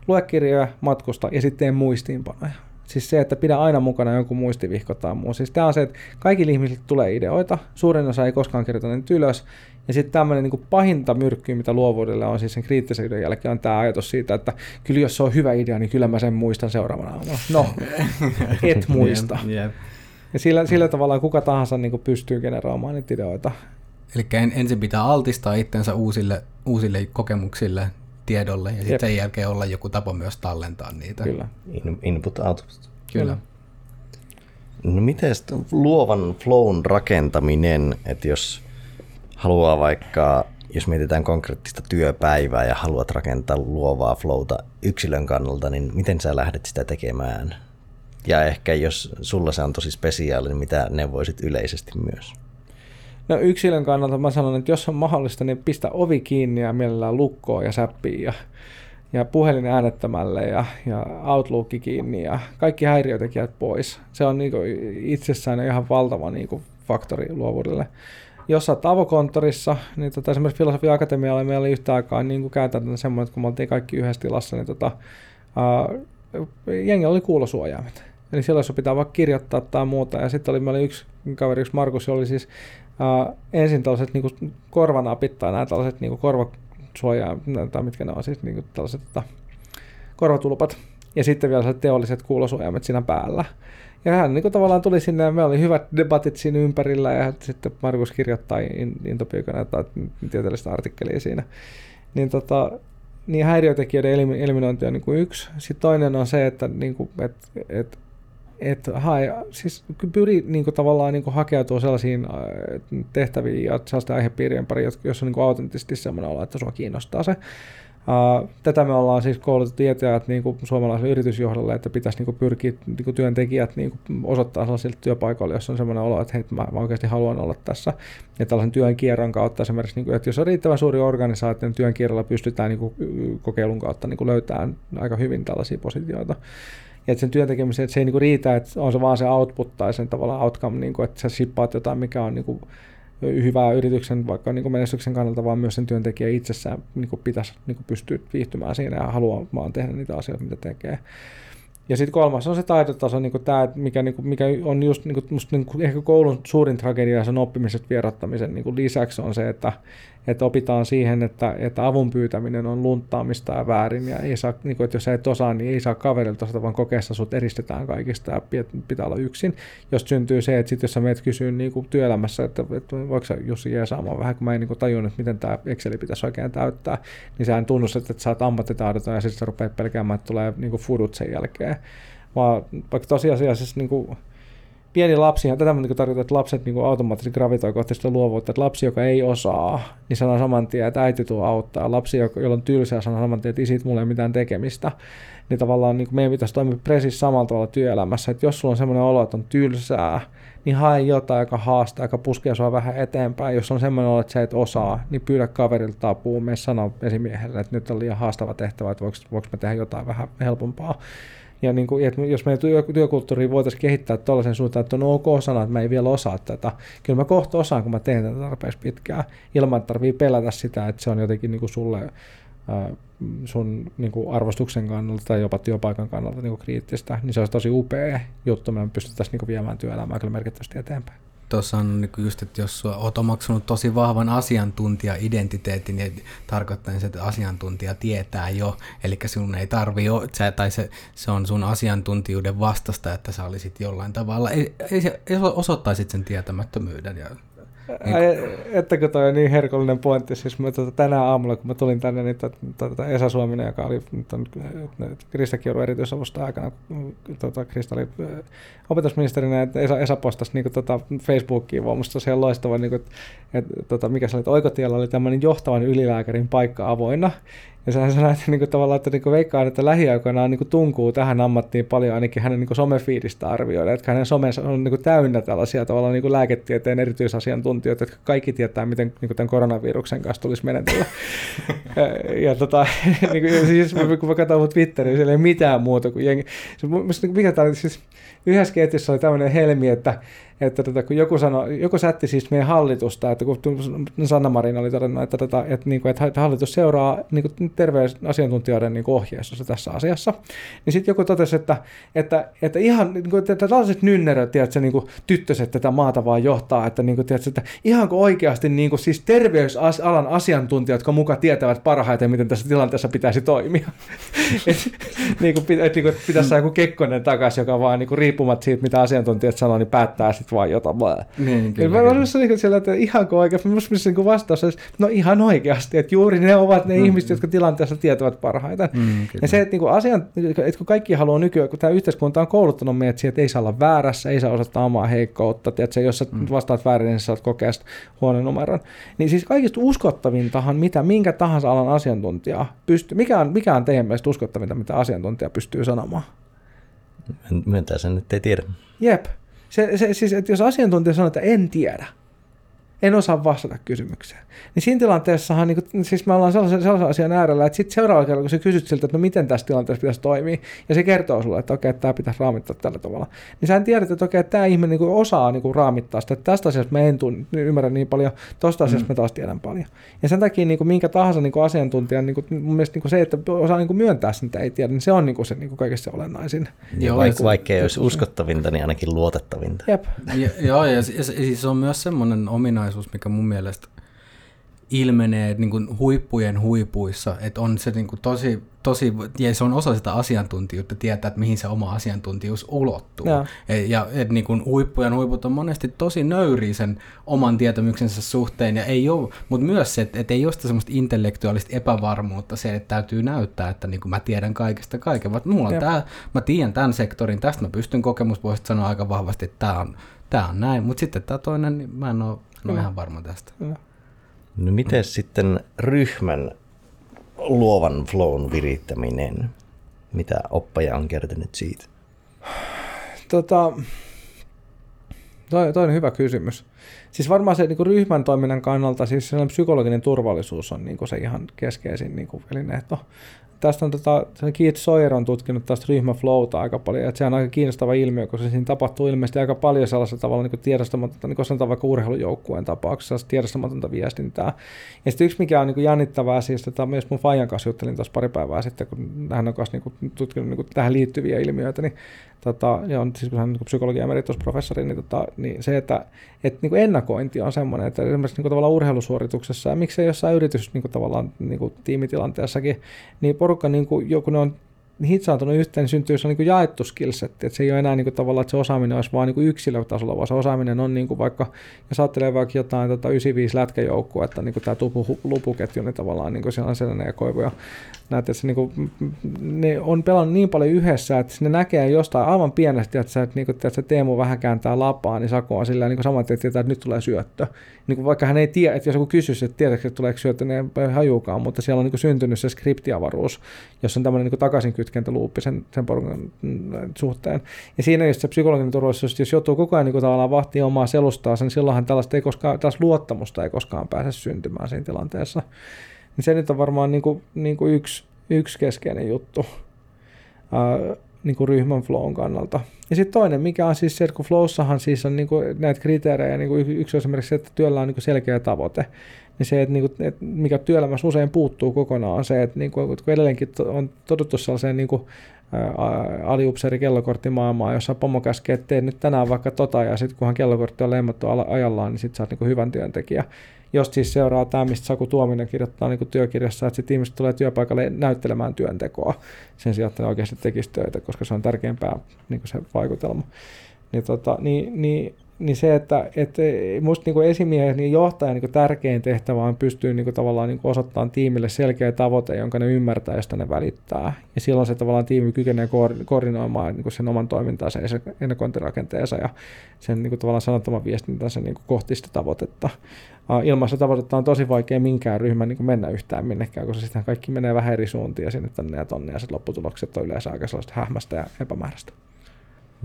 Lue kirjoja, matkusta ja sitten tee muistiinpanoja. Siis se, että pidä aina mukana jonkun muistivihko tai muu. Siis tämä on se, että kaikille ihmisille tulee ideoita, suurin osa ei koskaan kirjoita niitä ylös, ja sitten tämmöinen niin pahinta myrkkyä, mitä luovuudelle on siis sen kriittisen idean jälkeen, on tämä ajatus siitä, että kyllä jos se on hyvä idea, niin kyllä mä sen muistan seuraavana aamuna. No, et muista. yep, yep. Ja sillä, sillä tavalla kuka tahansa niin pystyy generoimaan niitä ideoita. Eli ensin pitää altistaa itsensä uusille, uusille kokemuksille, tiedolle ja sitten sen jälkeen olla joku tapa myös tallentaa niitä. Kyllä. In, input, output. Kyllä. No miten luovan flown rakentaminen, että jos haluaa vaikka, jos mietitään konkreettista työpäivää ja haluat rakentaa luovaa flowta yksilön kannalta, niin miten sä lähdet sitä tekemään? Ja ehkä jos sulla se on tosi spesiaali, niin mitä neuvoisit yleisesti myös? No yksilön kannalta mä sanon, että jos on mahdollista, niin pistä ovi kiinni ja mielellään lukkoon ja säppiin ja, ja puhelin äänettömälle ja, ja Outlook kiinni ja kaikki häiriötekijät pois. Se on niinku itsessään ihan valtava niinku faktori luovuudelle. Jos olet avokonttorissa, niin tota, esimerkiksi Filosofia Akatemialla meillä oli yhtä aikaa niin käytäntönä semmoinen, että kun me oltiin kaikki yhdessä tilassa, niin tota, ää, jengi oli kuulosuojaimet. Eli silloin jos pitää vaikka kirjoittaa tai muuta. Ja sitten oli, meillä oli yksi kaveri, yksi Markus, oli siis uh, ensin tällaiset niin korvanapit tai nämä tällaiset niin korvasuojaa, tai mitkä ne on siis niin tällaiset tota, korvatulpat. Ja sitten vielä teolliset kuulosuojaimet siinä päällä. Ja hän niin kuin tavallaan tuli sinne ja meillä oli hyvät debatit siinä ympärillä ja sitten Markus kirjoittaa Intopyykönä tai tieteellistä artikkelia siinä. Niin, tota, niin häiriötekijöiden eliminointi on niin kuin yksi. Sitten toinen on se, että, niin kuin, et, et hae, siis pyri niin kuin, tavallaan niin hakeutua sellaisiin äh, tehtäviin ja sellaisten aihepiirien pari, jos on niin autenttisesti sellainen olo, että sua kiinnostaa se. Uh, tätä me ollaan siis koulutettu tietäjät niin kuin suomalaisen yritysjohdolle, että pitäisi niin kuin, pyrkiä niin kuin, työntekijät niin kuin, osoittaa sellaisille työpaikoille, jos on sellainen olo, että hei, mä, mä oikeasti haluan olla tässä. Ja tällaisen työn kierron kautta esimerkiksi, niin kuin, että jos on riittävän suuri organisaatio, niin työn kierrolla pystytään niin kuin, kokeilun kautta niin löytämään aika hyvin tällaisia positioita. Ja että sen työn tekemiseen, että se ei niinku riitä, että on se vaan se output tai sen tavallaan outcome, niinku, että sä shippaat jotain, mikä on niinku hyvää yrityksen vaikka niinku menestyksen kannalta, vaan myös sen työntekijä itsessään niinku pitäisi niinku pystyä viihtymään siinä ja haluamaan tehdä niitä asioita, mitä tekee. Ja sitten kolmas on se taitotaso, niin tämä, mikä, niin kuin, mikä on just niin kuin, musta, niin kuin, ehkä koulun suurin tragedia sen oppimiset vierottamisen niin kuin lisäksi on se, että, että opitaan siihen, että, että avun pyytäminen on lunttaamista ja väärin, ja ei saa, niin kuin, että jos sä et osaa, niin ei saa kaverilta osata, vaan kokeessa sut eristetään kaikista ja pitää olla yksin. Jos syntyy se, että sit jos sä meet kysyä niin kuin työelämässä, että, että voiko sä Jussi jeesaamaan vähän, kun mä en niin kuin tajunnut, että miten tämä Exceli pitäisi oikein täyttää, niin sä en tunnustat, että sä oot ammattitaidoton ja sitten sä rupeat pelkäämään, että tulee niin kuin fudut sen jälkeen. Vaan vaikka tosiasiassa niin kuin, pieni lapsi, ja tätä niin tarkoittaa, että lapset niin automaattisesti gravitoi kohti sitä luovuutta, että lapsi, joka ei osaa, niin sanoo saman tien, että äiti tuo auttaa. Lapsi, jolla on tylsää, sanoo saman tien, että isit mulla ei mitään tekemistä. Niin tavallaan niin meidän pitäisi toimia presis samalla tavalla työelämässä, että jos sulla on semmoinen olo, että on tylsää, niin hae jotain, joka haastaa, joka puskee sua vähän eteenpäin. Jos on semmoinen olo, että sä et osaa, niin pyydä kaverilta apua, mene sanoa esimiehelle, että nyt on liian haastava tehtävä, että voiko, voiko me tehdä jotain vähän helpompaa. Ja niin kuin, että jos meidän työ, työkulttuuri voitaisiin kehittää tuollaisen suuntaan, että on ok sana, että mä en vielä osaa tätä. Kyllä mä kohta osaan, kun mä teen tätä tarpeeksi pitkään, ilman että tarvii pelätä sitä, että se on jotenkin niin kuin sulle sun niin kuin arvostuksen kannalta tai jopa työpaikan kannalta niin kuin kriittistä, niin se olisi tosi upea juttu, me pystyttäisiin niin kuin viemään työelämää kyllä merkittävästi eteenpäin. Tuossa on niin just, että jos olet omaksunut tosi vahvan asiantuntija-identiteetin, niin tarkoittaa se, että asiantuntija tietää jo, eli sun ei tarvi, tai se, se on sun asiantuntijuuden vastasta, että sä olisit jollain tavalla, ei, ei, ei osoittaisit sen tietämättömyyden ja niin. Ettäkö toi on niin herkullinen pointti, siis mä tuota, tänään aamulla, kun mä tulin tänne, niin tuota, tuota Esa Suominen, joka oli Krista Kiuru erityisavusta aikana, tuota, Krista oli opetusministerinä, että Esa, Esa postasi niin kuin, tuota, Facebookiin vaan musta tosiaan loistava, niin kuin, että, tuota, mikä se oli, että Oikotiellä oli tämmöinen johtavan ylilääkärin paikka avoinna, ja sehän sanoi, että niin kuin, tavallaan, että niin veikkaan, että lähiaikoina niin kuin, tunkuu tähän ammattiin paljon ainakin hänen niin somefiidistä arvioida, että hänen somensa on niin kuin, täynnä tällaisia tavallaan niin kuin lääketieteen erityisasiantuntijoita, jotka kaikki tietää, miten niin kuin, tämän koronaviruksen kanssa tulisi menetellä. ja, ja tota, niin kuin, siis, kun mä katson mun Twitteriä, siellä ei mitään muuta kuin jengi. Se, mikä tämä oli, siis yhdessä ketjussa oli tämmöinen helmi, että että tota, kun joku, sano, joku sätti siis meidän hallitusta, että kun Sanna Marin oli todennut, että, tota, että, niin kuin, että hallitus seuraa niin kuin terveysasiantuntijoiden niin ohjeistossa tässä asiassa, niin sitten joku totesi, että, että, että ihan niin kuin, että tällaiset nynneröt, tiedätkö, niin kuin tyttöset tätä maata vaan johtaa, että, niin kuin, tiedätkö, että ihan kuin oikeasti niin kuin, siis terveysalan asiantuntijat, jotka mukaan tietävät parhaiten, miten tässä tilanteessa pitäisi toimia. niin kuin, et, niin kuin, pitäisi saada joku Kekkonen takaisin, joka vaan niin kuin, riippumatta siitä, mitä asiantuntijat sanoo, niin päättää sitten vaan jotain. Niin, kyllä, mä olisin niin siellä, että ihan oikeasti, mä niin vastaus olisi, no ihan oikeasti, että juuri ne ovat ne mm, ihmiset, jotka tilanteessa tietävät parhaiten. Mm, ja se, että, niin kuin asian, että kun kaikki haluaa nykyään, kun tämä yhteiskunta on kouluttanut meidät siihen, että ei saa olla väärässä, ei saa osata omaa heikkoutta, että jos sä mm. vastaat väärin, niin sä saat kokea huonon numeron. Niin siis kaikista uskottavintahan, mitä minkä tahansa alan asiantuntija pystyy, mikä on, mikä on teidän mielestä uskottavinta, mitä asiantuntija pystyy sanomaan? Myöntää sen, että ei tiedä. Jep. Se, se, siis, että jos asiantuntija sanoo, että en tiedä, en osaa vastata kysymykseen. Niin siinä tilanteessahan, niin kuin, siis me ollaan sellaisen, sellaisen asian äärellä, että sitten seuraavalla kerralla, kun sä kysyt siltä, että no miten tässä tilanteessa pitäisi toimia, ja se kertoo sulle, että okei, tämä pitäisi raamittaa tällä tavalla, niin sä tiedät, että okei, tämä ihminen niin kuin osaa niin kuin raamittaa sitä, että tästä asiasta mä en tunn, ymmärrä niin paljon, tosta asiasta mm. mä taas tiedän paljon. Ja sen takia niin kuin minkä tahansa niin kuin asiantuntijan, niin kuin, mun mielestä niin kuin se, että osaa niin kuin myöntää sen, että ei tiedä, niin se on niin kuin se niin kuin kaikessa olennaisin. Joo, vaikka, vaikka ei olisi uskottavinta, niin ainakin luotettavinta. Jep. Ja, joo, ja, ja, ja siis on myös semmoinen ominaisuus, mikä mun mielestä ilmenee niin kuin huippujen huipuissa, että on se niin kuin tosi, tosi, ja se on osa sitä asiantuntijuutta, tietää, että mihin se oma asiantuntijuus ulottuu. Ja, et, ja et niin kuin huippujen huiput on monesti tosi nöyriä sen oman tietämyksensä suhteen, ja ei ole, mutta myös se, että, että ei ole sitä semmoista intellektuaalista epävarmuutta, se, että täytyy näyttää, että niin kuin mä tiedän kaikesta kaiken, vaan mulla on tämä, mä tiedän tämän sektorin, tästä mä pystyn kokemuspohjasta sanoa aika vahvasti, että tämä on, tämä on näin, mutta sitten tämä toinen, niin mä en ole, en ole ihan varma tästä. Ja. No miten sitten ryhmän luovan flown virittäminen? Mitä oppaja on kertynyt siitä? Tota, toi, toi on hyvä kysymys. Siis varmaan se niin ryhmän toiminnan kannalta siis psykologinen turvallisuus on niin se ihan keskeisin niin elinehto tästä on tota, Keith Sawyer on tutkinut tästä ryhmäflowta aika paljon, että se on aika kiinnostava ilmiö, koska siinä tapahtuu ilmeisesti aika paljon sellaisella tavalla niin tiedostamatonta, niin kuin sanotaan vaikka urheilujoukkueen tapauksessa, tiedostamatonta viestintää. Ja sitten yksi, mikä on niin jännittävää, siis tota, myös mun Fajan kanssa juttelin tuossa pari päivää sitten, kun hän on kanssa niin tutkinut niin tähän liittyviä ilmiöitä, niin tota, ja on siis kun hän on niin psykologian emeritusprofessori, niin, tota, niin se, että et, niin ennakointi on semmoinen, että esimerkiksi niin tavallaan urheilusuorituksessa ja miksei jossain yritys niin tavallaan niin tiimitilanteessakin, niin porukka, niin kuin, joku ne on hitsaantunut yhteen, niin syntyy se niin jaettu skillsetti, että se ei ole enää niin kuin, tavallaan, että se osaaminen olisi vain niin yksilötasolla, vaan se osaaminen on niin kuin vaikka, jos ajattelee vaikka jotain tota 95 lätkäjoukkua, että niin kuin tämä tupu, lupuketju, niin tavallaan niin kuin siellä on sellainen ja koivu ja näet, että se, niin kuin, ne on pelannut niin paljon yhdessä, että ne näkee jostain aivan pienestä, että, sä, että, niin kuin, että Teemu vähän kääntää lapaa, niin Saku on sillä niin saman tietää, että nyt tulee syöttö. Niin kuin vaikka hän ei tiedä, että jos joku kysyisi, että tiedätkö, että tuleeko syöttö, niin ei hajuukaan, mutta siellä on niin kuin syntynyt se skriptiavaruus, jossa on tämmöinen niin takaisinkytkentäluuppi sen, sen porukan suhteen. Ja siinä just se psykologinen turvallisuus, jos joutuu koko ajan niin kuin tavallaan vahtia omaa selustaa, niin silloinhan tällaista, ei koskaan, tällaista luottamusta ei koskaan pääse syntymään siinä tilanteessa. Niin se nyt on varmaan niin kuin, niin kuin yksi, yksi keskeinen juttu ää, niin kuin ryhmän flown kannalta. Ja sitten toinen, mikä on siis se, että kun flowssahan siis on niin kuin näitä kriteerejä, niin kuin yksi on esimerkiksi se, että työllä on niin kuin selkeä tavoite, niin se, että, niin kuin, että mikä työelämässä usein puuttuu kokonaan, on se, että niin kuin, kun edelleenkin on todettu sellaiseen niin kuin, aliupseeri kellokorttimaailmaa, jossa pomo käskee, että nyt tänään vaikka tota, ja sitten kunhan kellokortti on lemmattu ajallaan, niin sitten sä oot niin kuin hyvän työntekijä jos siis seuraa tämä, mistä Saku Tuominen kirjoittaa niin työkirjassa, että sitten ihmiset tulee työpaikalle näyttelemään työntekoa sen sijaan, että ne oikeasti tekisi töitä, koska se on tärkeämpää niin se vaikutelma. Niin, tota, niin, niin niin se, että, että musta niin esimiehen niin johtajan niin tärkein tehtävä on pystyä niin tavallaan niin osoittamaan tiimille selkeä tavoite, jonka ne ymmärtää, josta ne välittää. Ja silloin se tavallaan tiimi kykenee koordinoimaan niin sen oman toimintaansa ja sen ennakointirakenteensa ja sen niin tavallaan sanottoman viestintänsä niin kohti sitä tavoitetta. Ilman sitä tavoitetta on tosi vaikea minkään ryhmän niin mennä yhtään minnekään, koska sitten kaikki menee vähän eri suuntia sinne tänne ja tonne, ja sitten lopputulokset on yleensä aika sellaista hähmästä ja epämääräistä.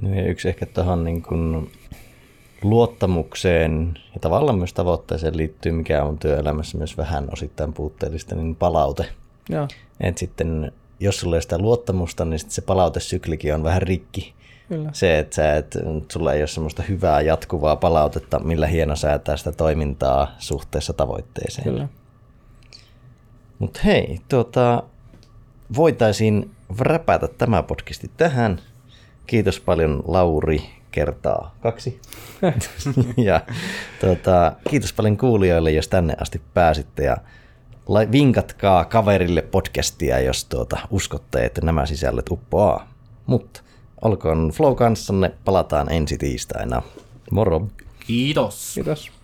No ja yksi ehkä tuohon niin kuin luottamukseen ja tavallaan myös tavoitteeseen liittyy, mikä on työelämässä myös vähän osittain puutteellista, niin palaute. Ja. Et sitten jos sulla ei sitä luottamusta, niin sitten se palautesyklikin on vähän rikki. Kyllä. Se, että sä et, sulla ei ole semmoista hyvää jatkuvaa palautetta, millä hieno säätää sitä toimintaa suhteessa tavoitteeseen. Kyllä. Mutta hei, tuota, voitaisiin räpätä tämä podcasti tähän. Kiitos paljon Lauri kertaa kaksi. ja tuota, kiitos paljon kuulijoille, jos tänne asti pääsitte ja vinkatkaa kaverille podcastia, jos tuota, uskotte, että nämä sisällöt uppoaa. Mutta olkoon Flow kanssanne, palataan ensi tiistaina. Moro! Kiitos! Kiitos!